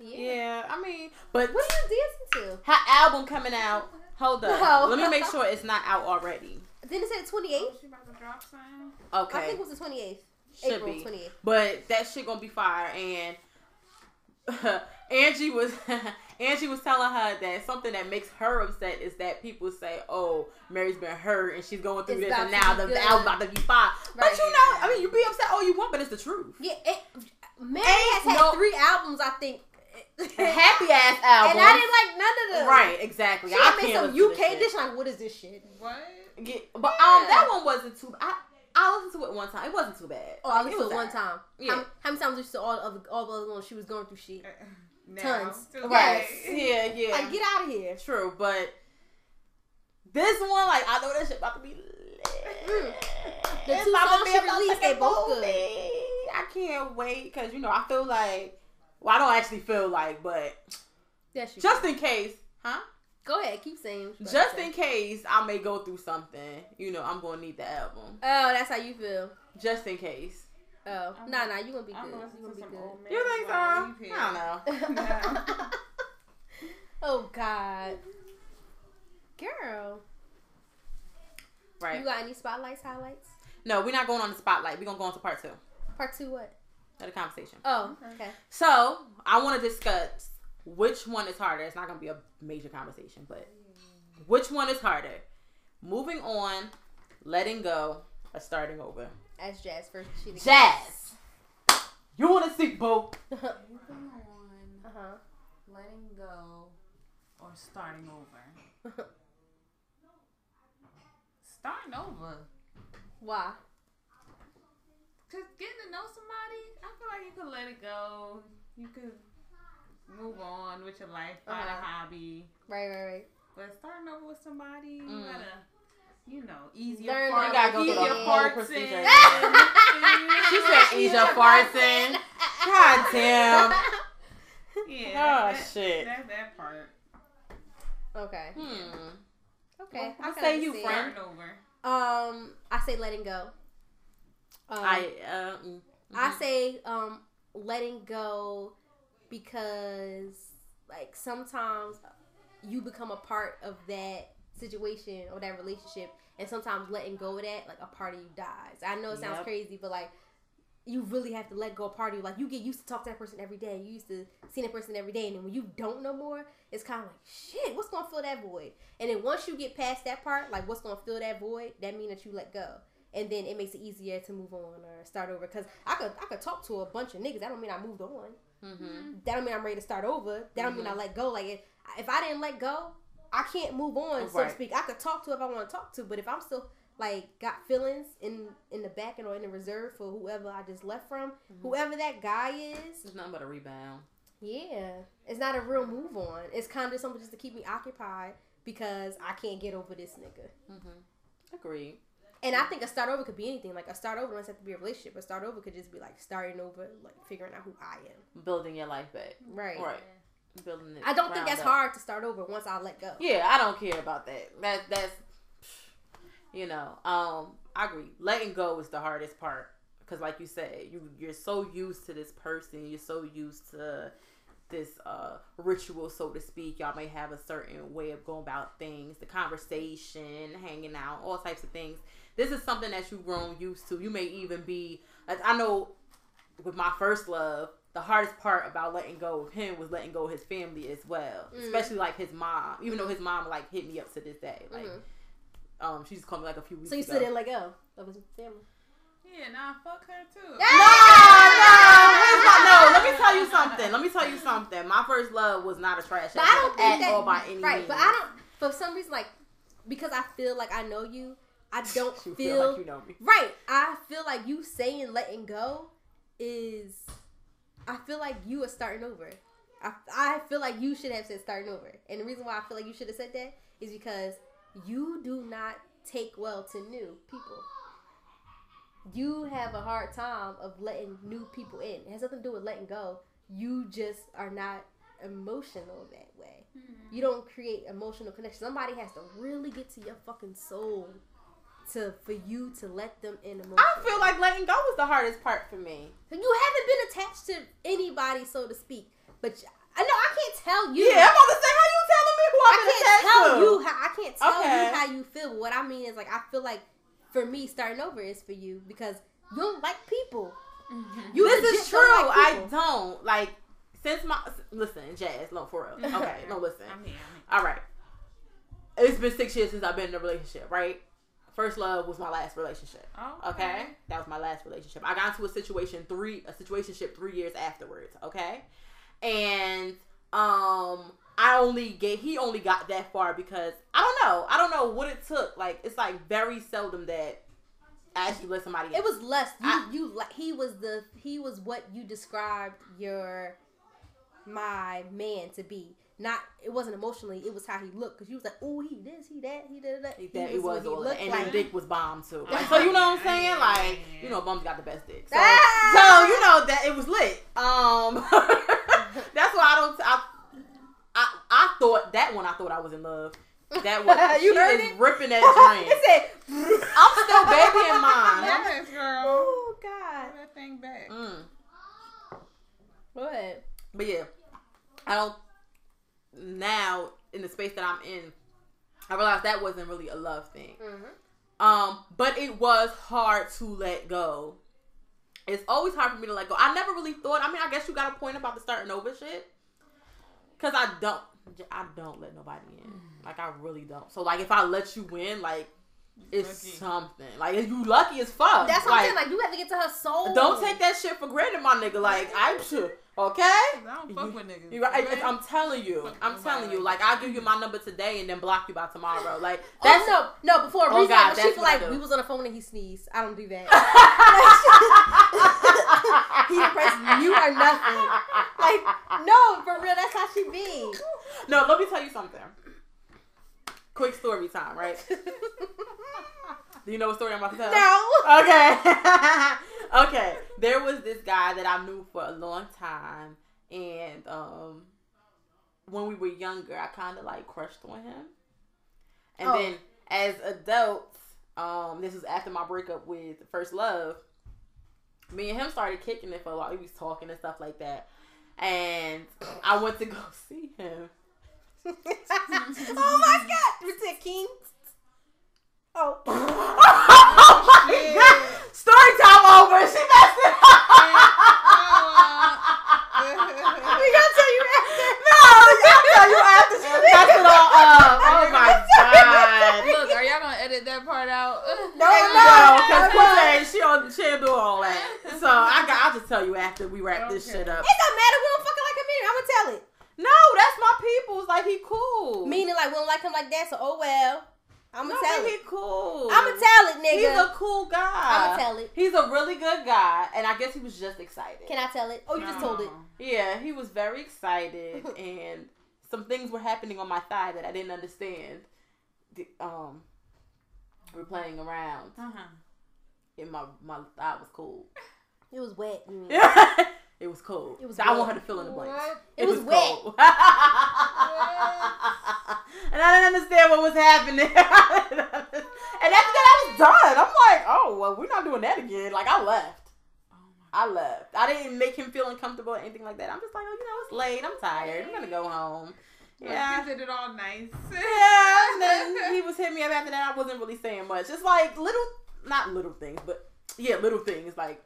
Yeah. Yeah. I mean, but What are you dancing to? her album coming out. Hold up. No. Let me make sure it's not out already. Didn't it say 28th? Oh, she about to drop something. I think it was the 28th. Should April be. 28th. But that shit gonna be fire and Angie was Angie was telling her that something that makes her upset is that people say, "Oh, Mary's been hurt and she's going through It's this, and now the, the good. album about to be fire." But you know, I mean, you be upset all you want, but it's the truth. Yeah, it, Mary Ain't has had no- three albums, I think. Happy ass album, And I didn't like none of them. Right, exactly. She I made some UK dish. Like, what is this shit? What? Get- but um, that one wasn't too. I I listened to it one time. It wasn't too bad. Oh, I It listened was to it one alright. time. Yeah. How, how many times did you to all the other all the other ones? She was going through shit. Now, Tons. Right. Yeah, yeah. Like, get out of here. True, but this one, like, I know that shit about to be lit. Mm. The two songs she released, they both good. I can't wait because you know I feel like well I don't actually feel like, but Yes, just can. in case, huh? go ahead, keep saying. what you about Just in case I may go through something, you know, I'm gonna need the album. Oh, that's how you feel. Just in case. Oh, I'm nah, gonna- nah, you gonna be I'm good. gonna You listen gonna be some old man. You think so? while I don't know. Oh God, girl, Right. you got any spotlights, highlights? No, we're not going on the spotlight. We're gonna go on to part two Part two, what? of the conversation. Oh, okay. So I want to discuss which one is harder. It's not gonna be a major conversation, but which one is harder? Moving on, letting go, or starting over? Ask Jazz first. She the Jazz, you want to see both? Moving on, uh huh. letting go, or starting over. starting over. Why? Cause getting to know somebody, I feel like you could let it go. You could move on with your life, find Uh-huh. a hobby. Right, right, right. But starting over with somebody, you Mm. gotta, you know, ease Learn your the farts. You gotta go ease through the whole procedure. in. She said, "Ease your farts in." God damn. Yeah. Oh that, shit. That, that part. Okay. Hmm. Okay. What can say you, understand. friend? Over. Um, I say letting go. Um, I uh, mm, I mhm. say um letting go because like sometimes you become a part of that situation or that relationship and sometimes letting go of that like a part of you dies. I know it sounds Yep. crazy but like you really have to let go of part of you. Like you get used to talk to that person every day. You used to see that person every day and then when you don't know more, it's kind of like shit, what's going to fill that void? And then once you get past that part, like what's going to fill that void, that means that you let go and then it makes it easier to move on or start over. Cause I could I could talk to a bunch of niggas. That don't mean I moved on. Mhm. That don't mean I'm ready to start over. That don't mean I let go. Like if, if I didn't let go, I can't move on, so to speak. I could talk to if I want to talk to, but if I'm still like got feelings in in the back and or in the reserve for whoever I just left from, whoever that guy is, It's nothing but a rebound. yeah, it's not a real move on. It's kind of something just to keep me occupied because I can't get over this nigga. Mm-hmm. Agreed. And I think a start over could be anything. Like a start over doesn't have to be a relationship. A start over could just be like starting over, like figuring out who I am. Building your life back. Right. Right. Building it. I don't think that's up. hard to start over once I let go. Yeah, I don't care about that. That that's you know, um, I agree. Letting go is the hardest part because, like you said, you you're so used to this person, you're so used to this uh ritual, so to speak. Y'all may have a certain way of going about things, the conversation, hanging out, all types of things. This is something that you've grown used to. You may even be. I know with my first love, the hardest part about letting go of him was letting go of his family as well, Mm. especially like his mom. Even though his mom like hit me up to this day, like Mhm. um, she just called me like a few weeks So you ago. still didn't let go of his family. Yeah, nah, fuck her too. No, no, here's no. Let me tell you something. Let me tell you something. My first love was not a trash But I don't at think that all by any right. means. But I don't. For some reason, like because I feel like I know you, I don't You feel, feel like you know me. right. I feel like you saying letting go is. I feel like you are starting over. I, I feel like you should have said starting over. And the reason why I feel like you should have said that is because you do not take well to new people. You have a hard time of letting new people in. It has nothing to do with letting go. You just are not emotional that way. Mm-hmm. You don't create emotional connection. Somebody has to really get to your fucking soul to for you to let them in the moment. I feel like letting go was the hardest part for me. you haven't been attached to anybody, so to speak. But I know I can't tell you. Yeah, I'm about to say how you telling me who I I've been can't attached tell to. you how I can't tell Okay. you how you feel. What I mean is like I feel like for me starting over is for you because you don't like people. Mm-hmm. You this legit is true. don't like I don't like since my listen, Jazz. No, for real. Okay, no, listen. I'm here. All right. It's been six years since I've been in a relationship. Right. First love was my last relationship. I'm. Okay, that was my last relationship. I got into a situation three a situationship three years afterwards. Okay, and um, I only get he only got that far because I don't know. I don't know what it took. Like it's like very seldom that I actually let somebody. else. It was less. You, I- you like he was the he was what you described your my man to be. Not it wasn't emotionally. It was how he looked because you was like, oh, he this, he that, he did that. He, that, it was all he that. And like. then dick was bomb too. Like, so you know what I'm saying? Like, you know, bums got the best dick. So, Ah! so you know that it was lit. Um, that's why I don't. I, I I thought that one. I thought I was in love. That was You she heard is it? ripping that dream. it said, I'm still baby in mine. Yes, girl. oh God. that thing back. Mm. What? But yeah, I don't. Now in the space that I'm in, I realized that wasn't really a love thing. Mm-hmm. Um, but it was hard to let go. It's always hard for me to let go. I never really thought. I mean, I guess you got a point about the starting over shit. Cause I don't, I don't let nobody in. Like I really don't. So like, if I let you in, like it's Lucky. something. Like you lucky as fuck. That's what like, I'm saying. Like you have to get to her soul. don't take that shit for granted, my nigga. Like I'm sure. Okay. I don't fuck with niggas. You right, okay? I'm telling you. Fuck I'm telling you. like Like I'll give you my number today and then block you by tomorrow. Like oh, That's that's oh, no, no. Before Oh, reason, God, she that's feel like we was on the phone and he sneezed. I don't do that. he didn't press mute or nothing. Like no, for real, that's how she be. No, let me tell you something. Quick story time, right? Do you know what story I'm about to tell? no. Okay. okay. There was this guy that I knew for a long time, and um, when we were younger, I kind of like crushed on him. And Oh. then as adults, um, this was after my breakup with First Love. Me and him started kicking it for a while. We was talking and stuff like that. And I went to go see him. oh my god, was it King? Oh. oh my shit. god! Story time over. She messed it up. we gonna tell you after. No, I'll tell you after she messed it all up. Oh my god. Look, are y'all gonna edit that part out? No, No, because no. Quinte, she on she don't do all that. So I got I'll just tell you after we wrap this shit up. It don't matter. We don't fucking like him anyway. I'm gonna tell it. No, that's my people's. Like he cool. Meaning like we don't like him like that. So oh well. I'm no, gonna tell but it. he cool. I'm gonna tell it, nigga. He's a cool guy. I'ma tell it. He's a really good guy, and I guess he was just excited. Can I tell it? Oh, you just told it. Yeah, he was very excited, and some things were happening on my thigh that I didn't understand. The- Um, we're playing around, Uh-huh. and my my thigh was cold. It was wet. you mean. it was cold. It was so I want her to fill in the blanks. It was wet. cold. and I didn't understand what was happening. and after that, I was done. I'm like, oh well, we're not doing that again. Like I left. Oh I left. I didn't make him feel uncomfortable or anything like that. I'm just like, oh, you know, it's late. I'm tired. I'm gonna go home. Yeah. You did it all nice. Yeah, and then he was hitting me up after that. I wasn't really saying much. It's like little, not little things, but yeah, little things. Like,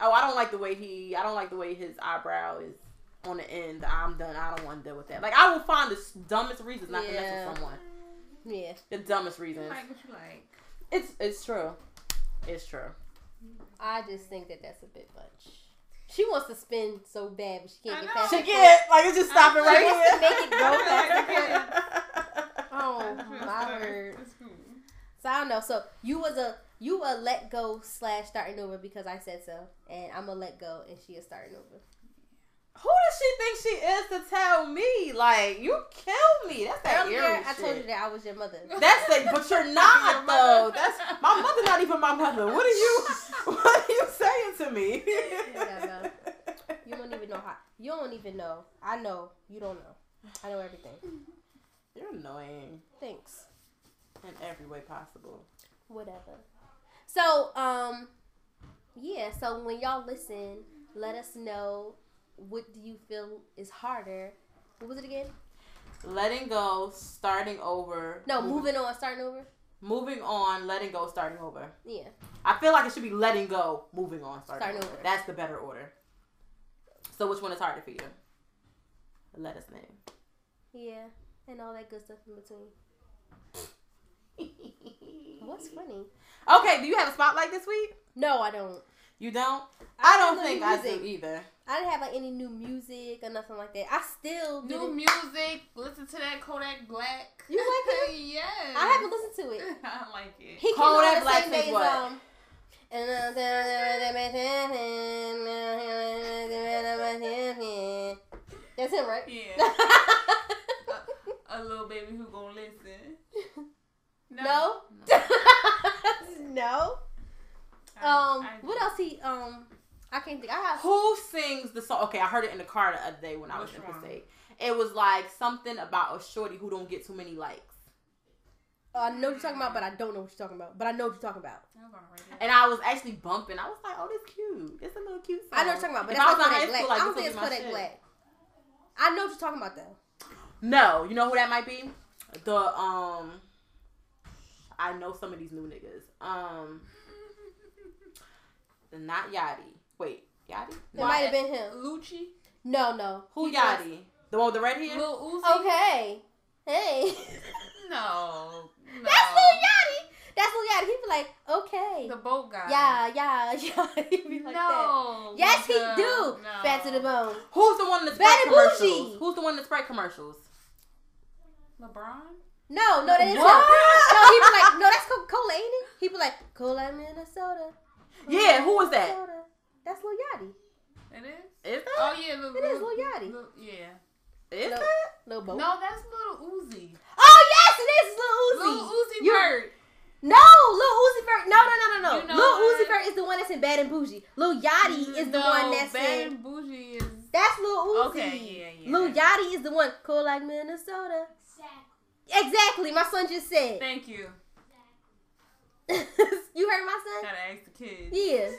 oh, I don't like the way he, I don't like the way his eyebrow is on the end. I'm done. I don't want to deal with that. Like, I will find the dumbest reasons not to mess with someone. Yeah. The dumbest reasons. like what you like. It's it's true. It's true. I just think that that's a bit much. She wants to spin so bad, but she can't get know. past She that can't. Like, it's just stopping right wants here. make it grow past that. Oh my fine. word. So I don't know. So you was a you a let go slash starting over because I said so, and I'm a let go and she is starting over. Who does she think she is to tell me? Like, you killed me. That's that Earlier, I shit. told you that I was your mother. That's it, but you're Your not though. That's my mother. Not even my mother. What are you? What are you saying to me? Yeah, no. You don't even know how. You don't even know. I know. You don't know. I know everything. You're annoying Thanks. in every way possible. Whatever. So, um, yeah. So when y'all listen, let us know what do you feel is harder. What was it again? Letting go, starting over. No, moving on, starting over. Moving on, letting go, starting over. Yeah. I feel like it should be letting go, moving on, starting, Starting over. over. That's the better order. So which one is harder for you? Let us know. Yeah. And all that good stuff in between. What's funny? Okay, do you have a spotlight this week? No, I don't. You don't? I, don't don't think I music. do either. I didn't have like any new music or nothing like that. I still New didn't. music. Listen to that Kodak Black. You like it? yes. I haven't listened to it. I like it. He came Kodak out the Black same says day as what? um. That's him, right? Yeah. a little baby who gonna listen. No. no. I- Um, I what else he um? I can't think. I have. Who sings the song? Okay, I heard it in the car the other day when I was in one? Passaic. It was like something about a shorty who don't get too many likes. I know what you're talking about, but I don't know what you're talking about. But I know what you're talking about. I was gonna write it. And I was actually bumping. I was like, oh, this cute. It's a little cute song. I know what you're talking about, but If that's I was not Kodak Black. like, I don't think it's Kodak. Black. I know what you're talking about though. No, you know who that might be? The um I know some of these new niggas. Um not Yachty. Wait, Yachty? It might have been him. Lucci. No, no. Who He Yachty? The one with the red hair? Lil Uzi. Okay. Hey. No. No. That's Lil Yachty. That's Lil Yachty. He'd be like, okay. The boat guy. Yeah, yeah, yeah. He'd be like that. no. Yes, he do. No. Fat to the bone. Who's the one in the Bad Sprite commercials? Who's the one in the Sprite commercials? LeBron. No, no, that is him. What? No, he'd be like, no, that's Coca Cola, ain't it? He'd be like, Cola, Minnesota. Yeah, who was that? Minnesota. That's Lil Yachty. It is. Is that? Oh yeah, Lil, It is Lil Yachty. Lil- yeah. Is No. that? Lil Bo. No, that's Little Uzi. Oh yes, it is Lil Uzi. Lil Uzi You- Vert. No, Lil Uzi Vert. No, no, no, no, no. You know Lil Uzi what? Vert is the one that's in Bad and Bougie. Lil Yachty is the no, one that's Bad in. Bad and Bougie is. That's Lil Uzi. Okay, yeah, yeah. Lil Yachty is the one. Cool like Minnesota. Exactly. My son just said. Thank you. you heard my son? Gotta ask the kids. Yeah.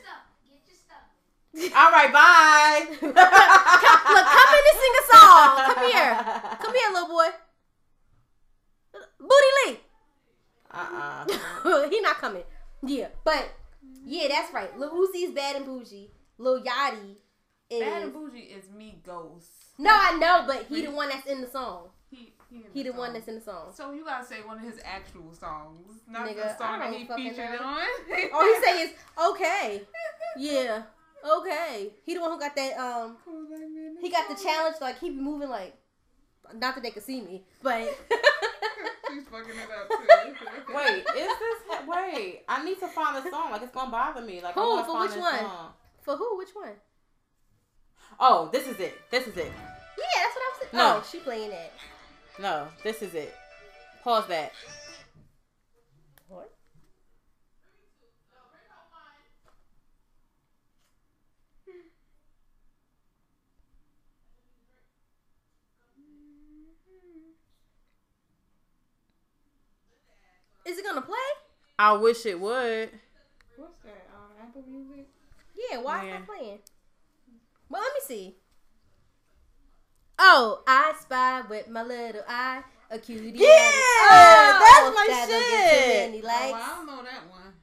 All right, bye. Look, come in and sing a song. Come here. Come here, little boy. Booty Lee. Uh-uh. he not coming. Yeah, but yeah, that's right. Lil Uzi is bad and bougie. Lil Yachty is. Bad and Bougie is Migos. no, I know, but he the one that's in the song. He he, in He the one that's in the song. So you gotta say one of his actual songs, not Nigga, the song that he featured know. on. All he say is okay. Yeah, okay. He the one who got that. Um, he got the challenge. Like he be moving like. Not that they could see me, but. She's fucking it up too. Wait, is this? Wait, I need to find the song. Like it's gonna bother me. Like I Who? wanna For find which this one? song. For who? Which one? Oh, this is it. This is it. Yeah, that's what I'm saying. No. Oh, she playing it. No, this is it. Pause that. What? Is it gonna play? I wish it would. What's that? Um, Apple Music. Yeah, why is that playing? Well, let me see. Oh, I spy with my little eye a cutie. Yeah, Oh, that's my that'll get too shit. many Oh, likes. I don't know that one.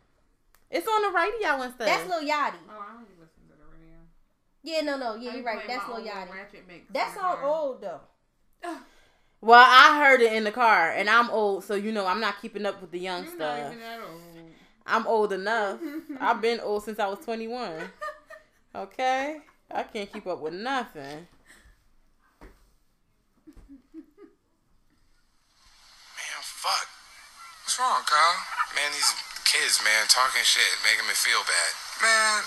It's on the radio and stuff. That's Lil Yachty. Oh, I don't even listen to the radio. Yeah, no, no, yeah, I you're right. That's Lil own Yachty. Ratchet mix That in the song car. old though. well, I heard it in the car, and I'm old, so you know I'm not keeping up with the young You're not stuff. even that old. I'm old enough. I've been old since I was 21. Okay, I can't keep up with nothing. Man, fuck. What's wrong, Kyle? Man, these kids, man, talking shit, making me feel bad. Man,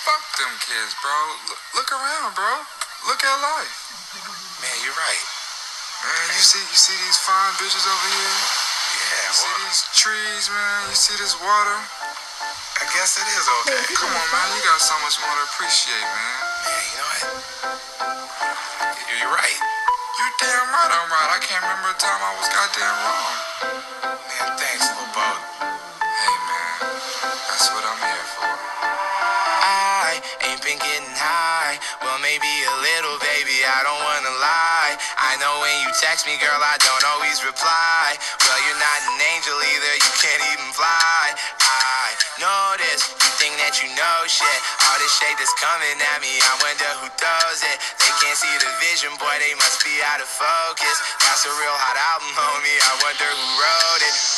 fuck them kids, bro. Look, look around, bro. Look at life. Man, you're right. Man, you see, you see these fine bitches over here? Yeah. You see these trees, man? You see this water? I guess it is okay. Come on, man. You got so much more to appreciate, man. Man, you know what? You're right. You're damn right I'm right. I can't remember a time I was goddamn wrong. Man, thanks. Hey, man. That's what I'm here for. I ain't been getting high. Well, maybe a little, baby. I don't wanna lie. I know when you text me, girl, I don't always reply. Well, you're not an angel either. You can't even fly. I know this. You think that you know shit. All this shade that's coming at me. I wonder who throws it. They can't see the vision, boy. They must be out of focus. That's a real hot album,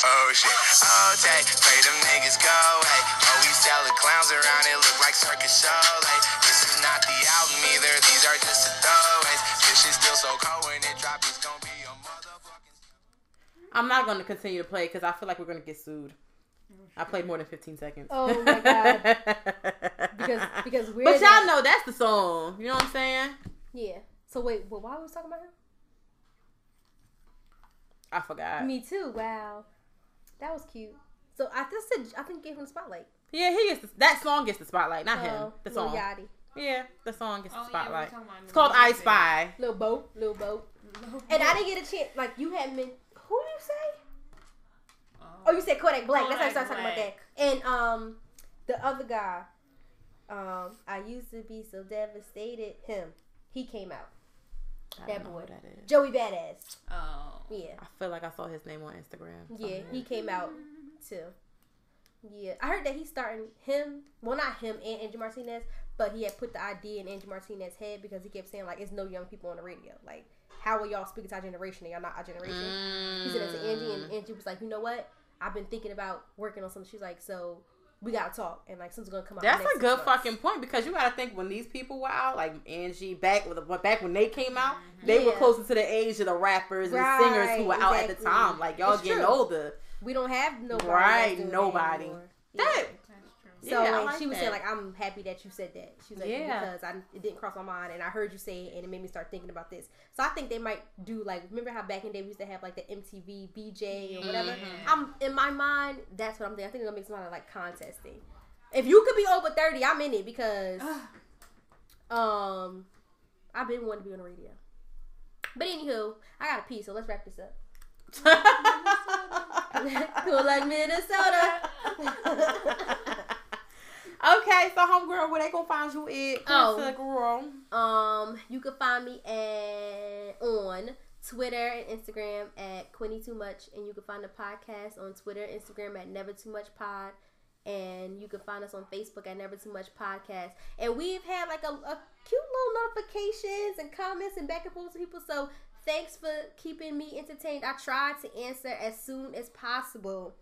Oh shit. Oh, take. Pray them niggas go away. Oh, Always tell the clowns around it look like circus show. Like, this is not the album either. These are just the throwaways. This shit's still so cold when it drop. It's gonna be a motherfucking. I'm not going to continue to play because I feel like we're going to get sued. I played more than 15 seconds. Oh my God. Because because we're but y'all know that's the song. You know what I'm saying? Yeah. So wait, well, why was we talking about him? I forgot. Me too. Wow, that was cute. So I just said I think gave him the spotlight. Yeah, he gets the, that song gets the spotlight, not him. Oh, The Lil song. Yachty. Yeah, the song gets Oh, the yeah, we were spotlight. talking about it's called I. Spy. Little boat, little boat. And I didn't get a chance. Like you had been. Who do you say? Oh, you said Kodak Black. That's how I Kodak started talking about that. And um, the other guy. Um, I used to be so devastated. Him. He came out. I That boy. who that is. Joey Badass. Oh. Yeah. I feel like I saw his name on Instagram. Yeah, he came out too. Yeah, I heard that he's starting him. Well, not him and Angie Martinez, but he had put the idea in Angie Martinez's head because he kept saying like, "It's no young people on the radio. Like, how are y'all speaking to our generation? And y'all not our generation." He said that to Angie, and mm. Angie was like, "You know what? I've been thinking about working on something." She's like, "So we gotta talk, and like something's gonna come out." That's a good months." fucking point because you gotta think when these people were out, like Angie back with back when they came out, mm-hmm. they were closer to the age of the rappers and Right, singers who were out at the time. Like y'all It's getting true. older. We don't have nobody. Right, nobody. That. So Yeah, like she was that. saying like I'm happy that you said that. She was like Yeah. because I it didn't cross my mind and I heard you say it and it made me start thinking about this. So I think they might do like remember how back in the day we used to have like the MTV VJ or whatever. Mhm. I'm in my mind that's what I'm thinking. I think it'll make some kind of like contest thing. If you could be over thirty, I'm in it because um I've been wanting to be on the radio. But anywho, I gotta pee, so let's wrap this up. cool like Minnesota. okay, so homegirl, where they gonna find you at? Oh. girl. Um, you can find me at on Twitter and Instagram at Quinny Too Much, and you can find the podcast on Twitter and Instagram at Never Too Much Pod, and you can find us on Facebook at Never Too Much Podcast. And we've had like a, a cute little notifications and comments and back and forth with people. So thanks for keeping me entertained. I try to answer as soon as possible.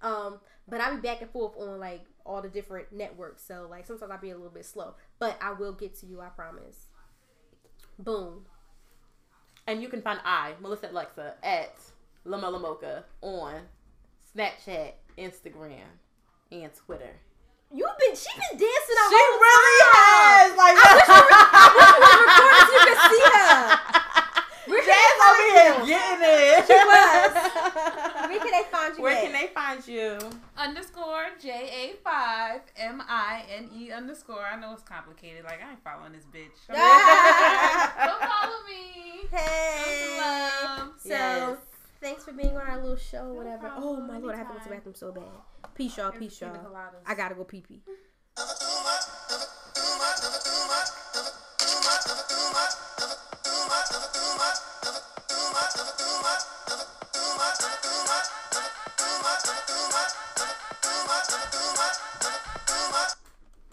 Um, but I'll be back and forth on like all the different networks. So like sometimes I'll be a little bit slow. But I will get to you, I promise. Boom. And you can find I, Melissa Alexa, at Lama Lamoka on Snapchat, Instagram, and Twitter. You've been she been dancing the She whole really time. has. Like, I wish you were recording so you could see her. Where can Jazz over here getting it. She was. Where can they find you Where at? can they find you? Underscore J A five M I N E underscore. I know it's complicated. Like I ain't following this bitch. Ah. Don't follow me. Hey. Love. So Yes. thanks for being on our little show, whatever. problem, oh my lord, I have to go to the bathroom so bad. Peace, y'all. Peace, y'all. I gotta go pee pee.